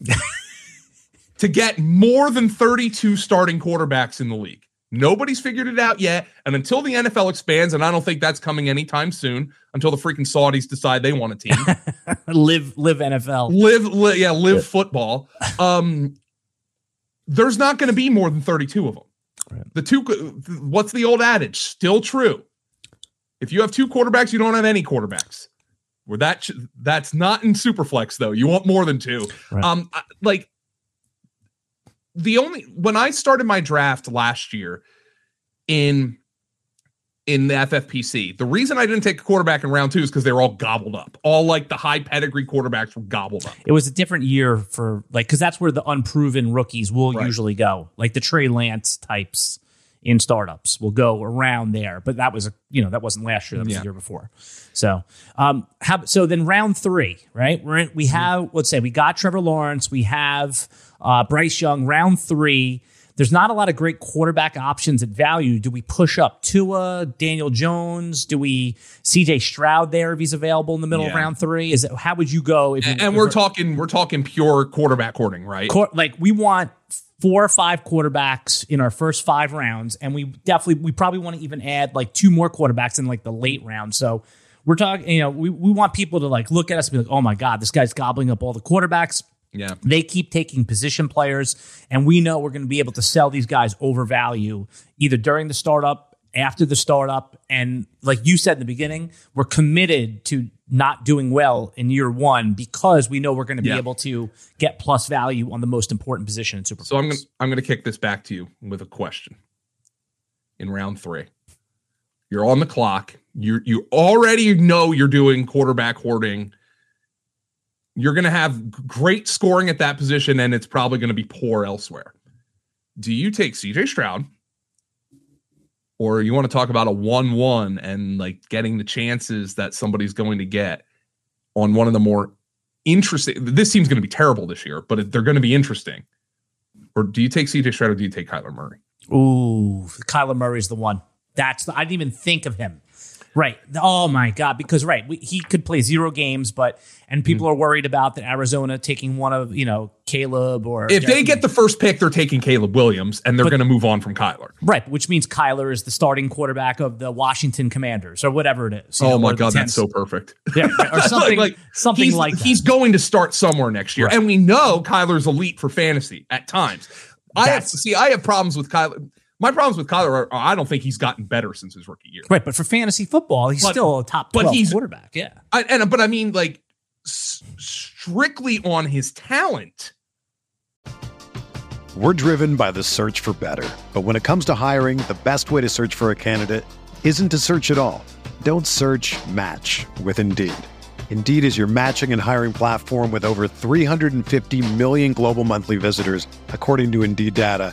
to get more than 32 starting quarterbacks in the league. Nobody's figured it out yet. And until the NFL expands, and I don't think that's coming anytime soon, until the freaking Saudis decide they want a team. live, live NFL. Live, li- yeah, live football. Um, there's not going to be more than 32 of them. Right. The two, what's the old adage? Still true. If you have two quarterbacks, you don't have any quarterbacks. Where that that's not in Superflex though. You want more than two. Right. Um, like the only when I started my draft last year in in the FFPC, the reason I didn't take a quarterback in round two is because they were all gobbled up. All like the high pedigree quarterbacks were gobbled up. It was a different year for like because that's where the unproven rookies will right. usually go, like the Trey Lance types in startups will go around there. But that was a you know that wasn't last year; that was yeah. the year before. So, um, how, so then round three, right? We're in, we mm-hmm. have let's say we got Trevor Lawrence, we have uh, Bryce Young. Round three there's not a lot of great quarterback options at value. Do we push up Tua, Daniel Jones? Do we CJ Stroud there if he's available in the middle yeah. of round three? Is it how would you go? If and, and we're, talking we're talking pure quarterback hoarding, right? like we want four or five quarterbacks in our first five rounds, and we definitely we probably want to even add like two more quarterbacks in like the late round. So we're talking, you know, we, we want people to like look at us and be like, oh my God, this guy's gobbling up all the quarterbacks. Yeah. They keep taking position players, and we know we're going to be able to sell these guys over value either during the startup, after the startup. And like you said in the beginning, we're committed to not doing well in year one because we know we're going to be yeah. able to get plus value on the most important position in Super. So I'm going to I'm going to kick this back to you with a question. In round three, you're on the clock. You you already know you're doing quarterback hoarding you're going to have great scoring at that position, and it's probably going to be poor elsewhere. Do you take CJ Stroud, or you want to talk about a one-one and like getting the chances that somebody's going to get on one of the more interesting? This seems going to be terrible this year, but they're going to be interesting. Or do you take CJ Stroud or do you take Kyler Murray? Ooh, Kyler Murray's the one. That's the, I didn't even think of him. Right. Oh my God. Because right, we, he could play zero games, but and people mm. are worried about that Arizona taking one of you know Caleb or if they get the first pick, they're taking Caleb Williams, and they're going to move on from Kyler. Right, which means Kyler is the starting quarterback of the Washington Commanders or whatever it is. Oh know, my God, that's so perfect. Yeah, or something like, like something he's, like that. he's going to start somewhere next year, right. and we know Kyler's elite for fantasy at times. I have see. I have problems with Kyler. My problems with Kyler are, I don't think he's gotten better since his rookie year. Right, but for fantasy football, he's but, still a top twelve but he's, quarterback. Yeah, I, and but I mean, like s- strictly on his talent. We're driven by the search for better, but when it comes to hiring, the best way to search for a candidate isn't to search at all. Don't search. Match with Indeed. Indeed is your matching and hiring platform with over 350 million global monthly visitors, according to Indeed data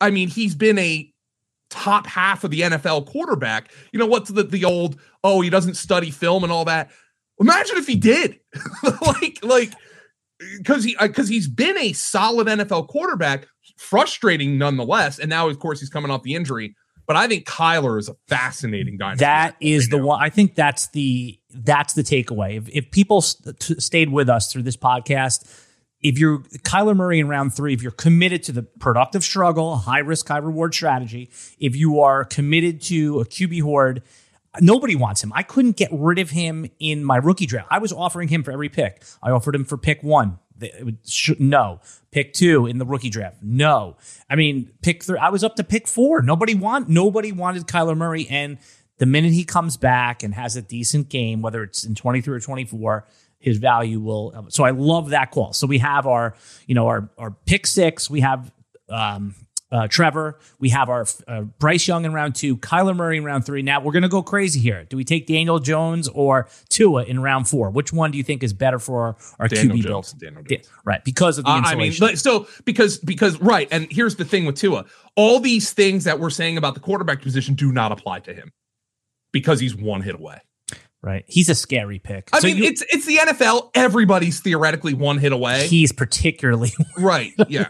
I mean, he's been a top half of the NFL quarterback. You know, what's the, the old, oh, he doesn't study film and all that. Imagine if he did. like, like, because he uh, because he's been a solid NFL quarterback, frustrating nonetheless. And now, of course, he's coming off the injury. But I think Kyler is a fascinating dynasty. That is right the now. one. I think that's the that's the takeaway. If, if people st- stayed with us through this podcast, if you're Kyler Murray in round three, if you're committed to the productive struggle, high risk, high reward strategy, if you are committed to a QB hoard, nobody wants him. I couldn't get rid of him in my rookie draft. I was offering him for every pick. I offered him for pick one. No. Pick two in the rookie draft. No. I mean, pick three. I was up to pick four. Nobody want. Nobody wanted Kyler Murray, and the minute he comes back and has a decent game, whether it's in twenty three or twenty four, his value will. So I love that call. So we have our, you know, our our pick six. We have um, uh, Trevor. We have our uh, Bryce Young in round two, Kyler Murray in round three. Now we're going to go crazy here. Do we take Daniel Jones or Tua in round four? Which one do you think is better for our, our Daniel QB Jones. build? Daniel Jones. right, because of the Uh, I mean, but so because because right, and here's the thing with Tua: all these things that we're saying about the quarterback position do not apply to him because he's one hit away. Right, he's a scary pick. I So mean, you- it's it's the NFL. Everybody's theoretically one hit away. he's particularly right? Yeah.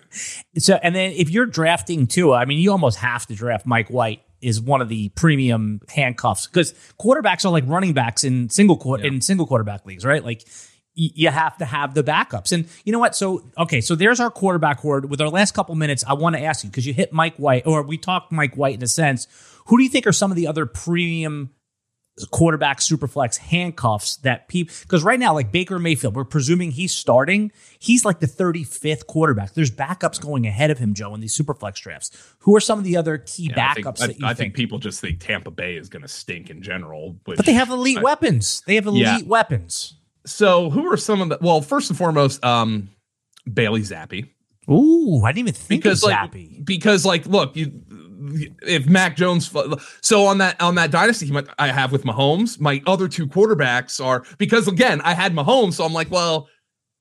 So, and then if you're drafting Tua, I mean, you almost have to draft Mike White is one of the premium handcuffs because quarterbacks are like running backs in single quarter in single quarterback leagues, right? Like y- you have to have the backups. And you know what? So, okay, so there's our quarterback hoard. With our last couple minutes, I want to ask you because you hit Mike White, or we talked Mike White in a sense. Who do you think are some of the other premium quarterback superflex handcuffs that people because right now like Baker Mayfield we're presuming he's starting he's like the 35th quarterback there's backups going ahead of him Joe in these superflex drafts who are some of the other key Yeah, I think, backups I, that you I think, think people just think Tampa Bay is going to stink in general. Which, but they have elite I- weapons they have elite Yeah. weapons So who are some of the? Well, first and foremost, um, Bailey Zappe. Ooh I didn't even think because of like Zappe because like look you if Mac Jones so on that on that dynasty I have with Mahomes. My other two quarterbacks are because again I had Mahomes so I'm like well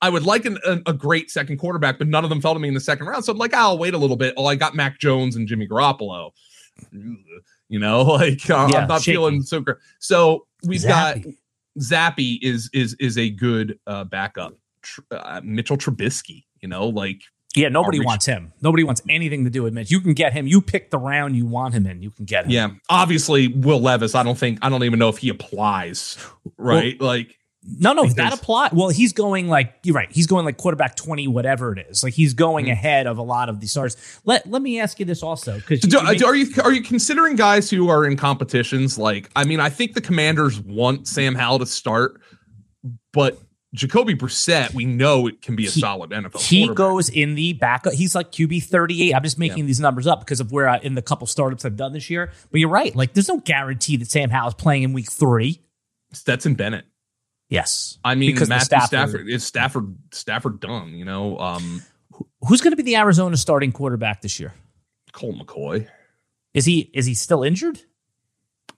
I would like an, a, a great second quarterback but none of them fell to me in the second round. So I'm like I'll wait a little bit. Oh I got Mac Jones and Jimmy Garoppolo. You know like uh, Yeah, I'm not shaky. feeling so great. So we've got Zappe. Zappe is is is a good uh, backup. Uh, Mitchell Trubisky you know like yeah nobody reach- wants him nobody wants anything to do with Mitch you can get him you pick the round you want him in you can get him Yeah, obviously Will Levis. I don't think I don't even know if he applies. Right, like No, no, that apply. Well, he's going like you're right. He's going like quarterback twenty, whatever it is. Like he's going Mm-hmm. ahead of a lot of the stars. Let Let me ask you this also because are you are you considering guys who are in competitions? Like, I mean, I think the Commanders want Sam Howell to start, but Jacoby Brissett, we know it can be a He- solid NFL. he goes in the backup. He's like QB thirty eight. I'm just making these numbers up because of where I, in the couple startups I've done this year. But you're right. Like there's no guarantee that Sam Howell's playing in week three. Stetson Bennett. Yes, I mean, Because the Matthew Stafford- Stafford. is Stafford Stafford done. You know, um, who's going to be the Arizona starting quarterback this year? Colt McCoy. Is he is he still injured?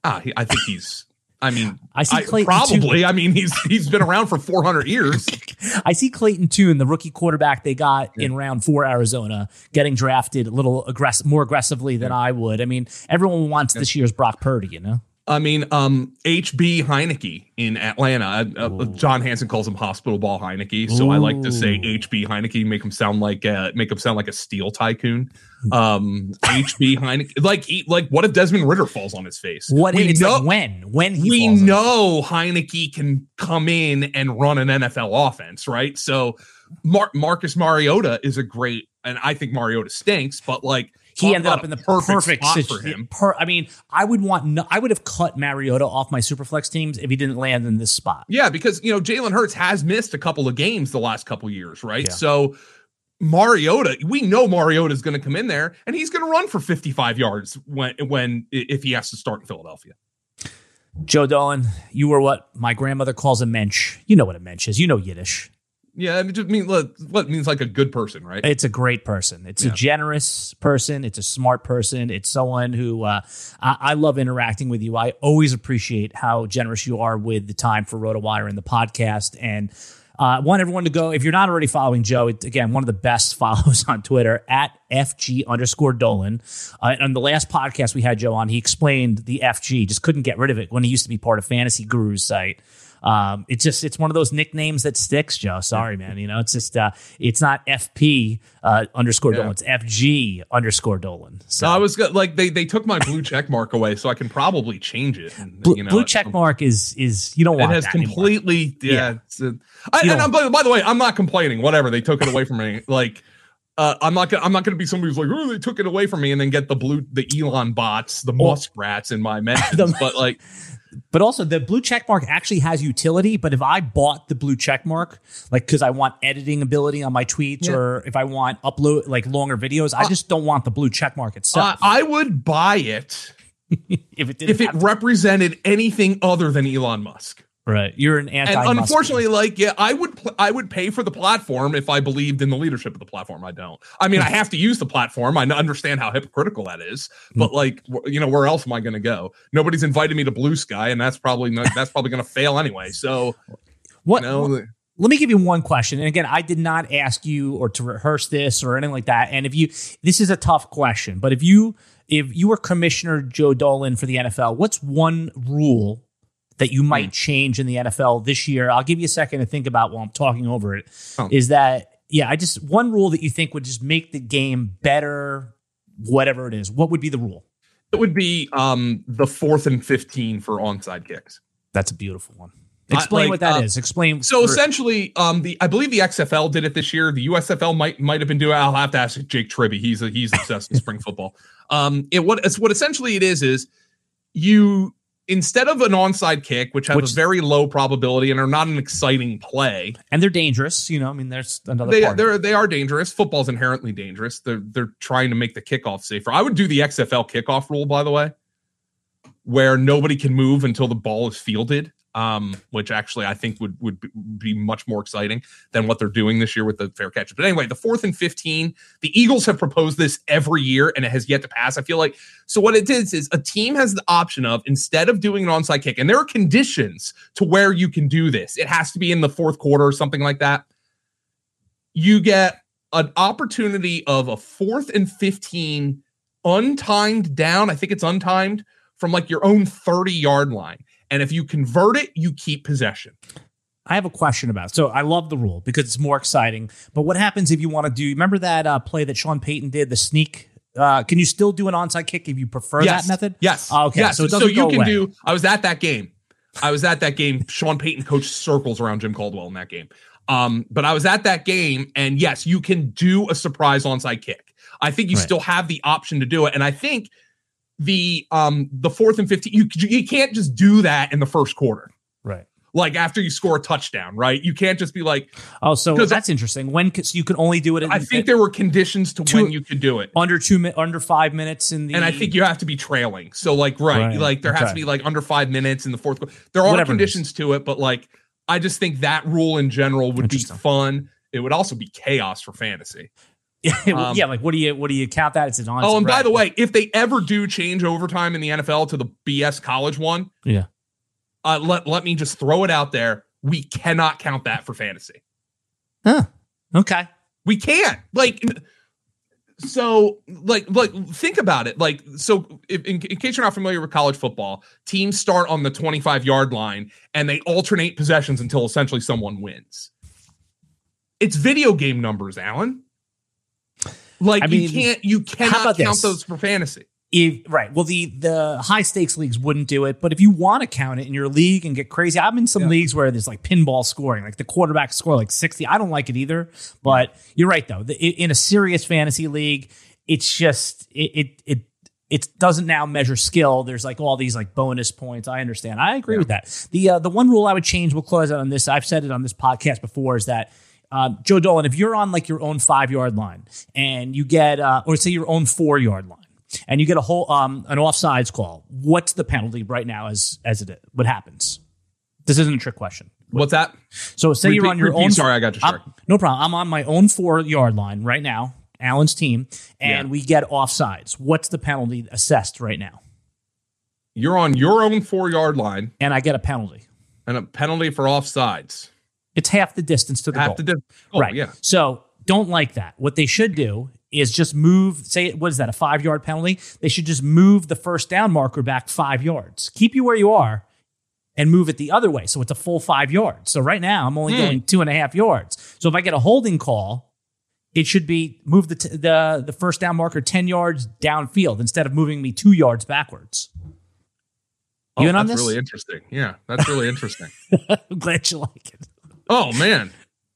Ah, he, I think he's. I mean, I see Clayton probably. too. I mean, he's he's been around for 400 years. I see Clayton Tune, the rookie quarterback they got in round four, Arizona, getting drafted a little aggressive, more aggressively than I would. I mean, everyone wants this year's Brock Purdy, you know. I mean, um, HB Heinicke in Atlanta. Uh, uh, John Hansen calls him hospital ball Heinicke, so I like to say HB Heinicke, make him sound like uh, make him sound like a steel tycoon. Um, HB Heinicke, like he, like what if Desmond Ridder falls on his face? What we know, like when when he we falls on- know Heinicke can come in and run an NFL offense, right? So Mar- Marcus Mariota is a great, and I think Mariota stinks, but like he ended up in the perfect, spot situ- for him. Per, I mean, I would want no, I would have cut Mariota off my superflex teams if he didn't land in this spot. Yeah, because you know Jalen Hurts has missed a couple of games the last couple of years, right? Yeah. So Mariota, we know Mariota is going to come in there and he's going to run for 55 yards when when if he has to start in Philadelphia. Joe Dolan, you were what my grandmother calls a mensch. You know what a mensch is. You know Yiddish. Yeah, it just means what means like a good person, right? It's a great person. It's a generous person. It's a smart person. It's someone who uh, I, I love interacting with you. I always appreciate how generous you are with the time for RotoWire and the podcast. And uh, I want everyone to go. If you're not already following Joe, it, again, one of the best follows on Twitter at FG underscore Dolan. Uh, on the last podcast we had Joe on, he explained the FG, just couldn't get rid of it when he used to be part of Fantasy Guru's site. Um, it's just it's one of those nicknames that sticks, Joe. Sorry, man. You know, it's just uh, it's not FP uh, underscore Yeah. Dolan. It's FG underscore Dolan. So So I was like, they they took my blue check mark away, so I can probably change it. and, blue, you know, blue check mark is is you don't want It has that anymore. completely, yeah. Yeah. a- I, and I'm, by, by the way, I'm not complaining. Whatever they took it away from me, like. Uh, I'm not gonna. I'm not gonna be somebody who's like, "Oh, they took it away from me," and then get the blue, the Elon bots, the Well- muskrats in my mentions. The- but like, But also, the blue check mark actually has utility. But if I bought the blue check mark, like because I want editing ability on my tweets, Yeah. or if I want upload like longer videos, I just don't want the blue check mark uh, itself. I would buy it if it didn't, if it represented anything other than Elon Musk. Right, you're an anti. And unfortunately, like, yeah, I would pl- I would pay for the platform if I believed in the leadership of the platform. I don't. I mean, I have to use the platform. I understand how hypocritical that is, but mm. like, wh- you know, where else am I going to go? Nobody's invited me to Blue Sky, and that's probably not, that's probably going to fail anyway. So, what? you know, let me give you one question. And again, I did not ask you or to rehearse this or anything like that. And if you, this is a tough question, but if you, if you were Commissioner Joe Dolan for the NFL, what's one rule that you might change in the NFL this year? I'll give you a second to think about while I'm talking over it. Is Oh. that, yeah, I just, one rule that you think would just make the game better, whatever it is. What would be the rule? it would be um the fourth and fifteen for onside kicks. That's a beautiful one. Explain like, what that is. uh, Explain. So essentially, um, the I believe the XFL did it this year. The USFL might might have been doing. I'll have to ask Jake Tribbey. He's a, he's obsessed with spring football. Um, it what it's what essentially it is is you instead of an onside kick, which has Which- a very low probability and are not an exciting play, and they're dangerous. You know, I mean, there's another They, part they're they are dangerous. Football's inherently dangerous. They're they're trying to make the kickoff safer. I would do the XFL kickoff rule, by the way, where nobody can move until the ball is fielded. Um, which actually I think would would be- much more exciting than what they're doing this year with the fair catches. But anyway, the fourth and fifteen, the Eagles have proposed this every year and it has yet to pass. I feel like so. What it is is a team has the option of instead of doing an onside kick, and there are conditions to where you can do this. It has to be in the fourth quarter or something like that you get an opportunity of a fourth and 15 untimed down. I think it's untimed from like your own 30 yard line. And if you convert it, you keep possession. I have a question about. It. So I love the rule because it's more exciting. But what happens if you want to do? Remember that uh, play that Sean Payton did, the sneak. Uh, can you still do an onside kick if you prefer yes. that method? Yes. Oh, okay. Yes. So, So, you can away. do. I was at that game. I was at that game. Sean Payton coached circles around Jim Caldwell in that game. Um, but I was at that game, and yes, you can do a surprise onside kick. I think you Right. still have the option to do it, and I think the um the fourth and fifteen, you you can't just do that in the first quarter. right. like after you score a touchdown, right? You can't just be like, Oh, so that's interesting. When so you can only do it? In, I think there were conditions to Two- when you could do it. under two mi- under five minutes in the. And I think you have to be trailing. So like right, Right, like there has to be like under 5 minutes in the fourth quarter. There are Whatever it conditions to it, but like I just think that rule in general would be fun. It would also be chaos for fantasy. Um, yeah, like what do you what do you count that? It's an onside. Oh, and by the way, if they ever do change overtime in the NFL to the BS college one, yeah. uh, let let me just throw it out there. We cannot count that for fantasy. Huh. Okay. We can't. Like so like like think about it. Like so if, in, in case you're not familiar with college football, teams start on the 25 yard line and they alternate possessions until essentially someone wins. It's video game numbers, Alan. Like I you mean, can't you cannot count this? those for fantasy. If, right. Well, the the high stakes leagues wouldn't do it, but if you want to count it in your league and get crazy, I'm in some Yeah. leagues where there's like pinball scoring, like the quarterback score like 60. I don't like it either, but you're right though. The, in a serious fantasy league, it's just it it it it doesn't now measure skill. There's like all these like bonus points. I understand. I agree with that. The uh, the one rule I would change. We'll close out on this. I've said it on this podcast before. Is that um, Joe Dolan? If you're on like your own five yard line and you get, uh, or say your own four yard line, and you get a whole um, an offsides call, what's the penalty right now? As as it what happens? This isn't a trick question. What's that? So say you're on your repeat. own. Sorry, I got distracted. I'm- no problem. I'm on my own four yard line right now, Alan's team, and Yeah. we get offsides. What's the penalty assessed right now? You're on your own 4 yard line And I get a penalty. and a penalty for offsides. It's half the distance to the Have goal. to do oh, right. yeah. So don't like that. What they should do is just move, say, what is that, a five yard penalty? They should just move the first down marker back five yards. Keep you where you are and move it the other way. So it's a full five yards. So right now I'm only Hmm. going two and a half yards. So if I get a holding call, it should be move the, t- the, the first down marker 10 yards downfield instead of moving me two yards backwards. You Oh, in on that's this? really interesting. Yeah, that's really interesting. I'm glad you like it. Oh man,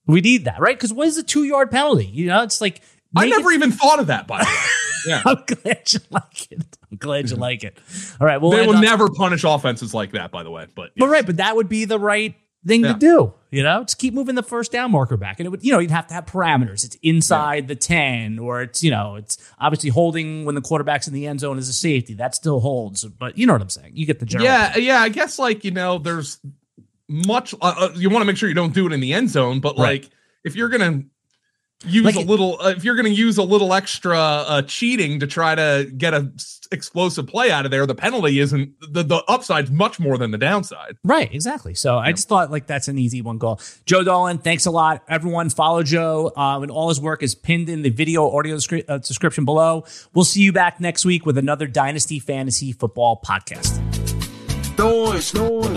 We need that, right? Because what is a two yard penalty? You know, it's like I never it- even thought of that. By the way, yeah, I'm glad you like it. I'm glad you like it. All right, well, they will on- never punish offenses like that. By the way, but But right, but that would be the right thing Yeah. to do. You know, just keep moving the first down marker back, and it would, you know, you'd have to have parameters. It's inside the ten, or it's you know, it's obviously holding when the quarterback's in the end zone as a safety. That still holds, but you know what I'm saying. You get the general. yeah, yeah. I guess like you know, there's much. Uh, uh, you want to make sure you don't do it in the end zone, but Right. like if you're gonna use Like a little, uh, if you're gonna use a little extra uh, cheating to try to get a s- explosive play out of there, the penalty isn't the the upside's much more than the downside. Right, exactly. So I just thought like that's an easy one goal. Joe Dolan, thanks a lot. Everyone, follow Joe, uh, and all his work is pinned in the video audio descri- uh, description below. We'll see you back next week with another Dynasty Fantasy Football podcast. noise when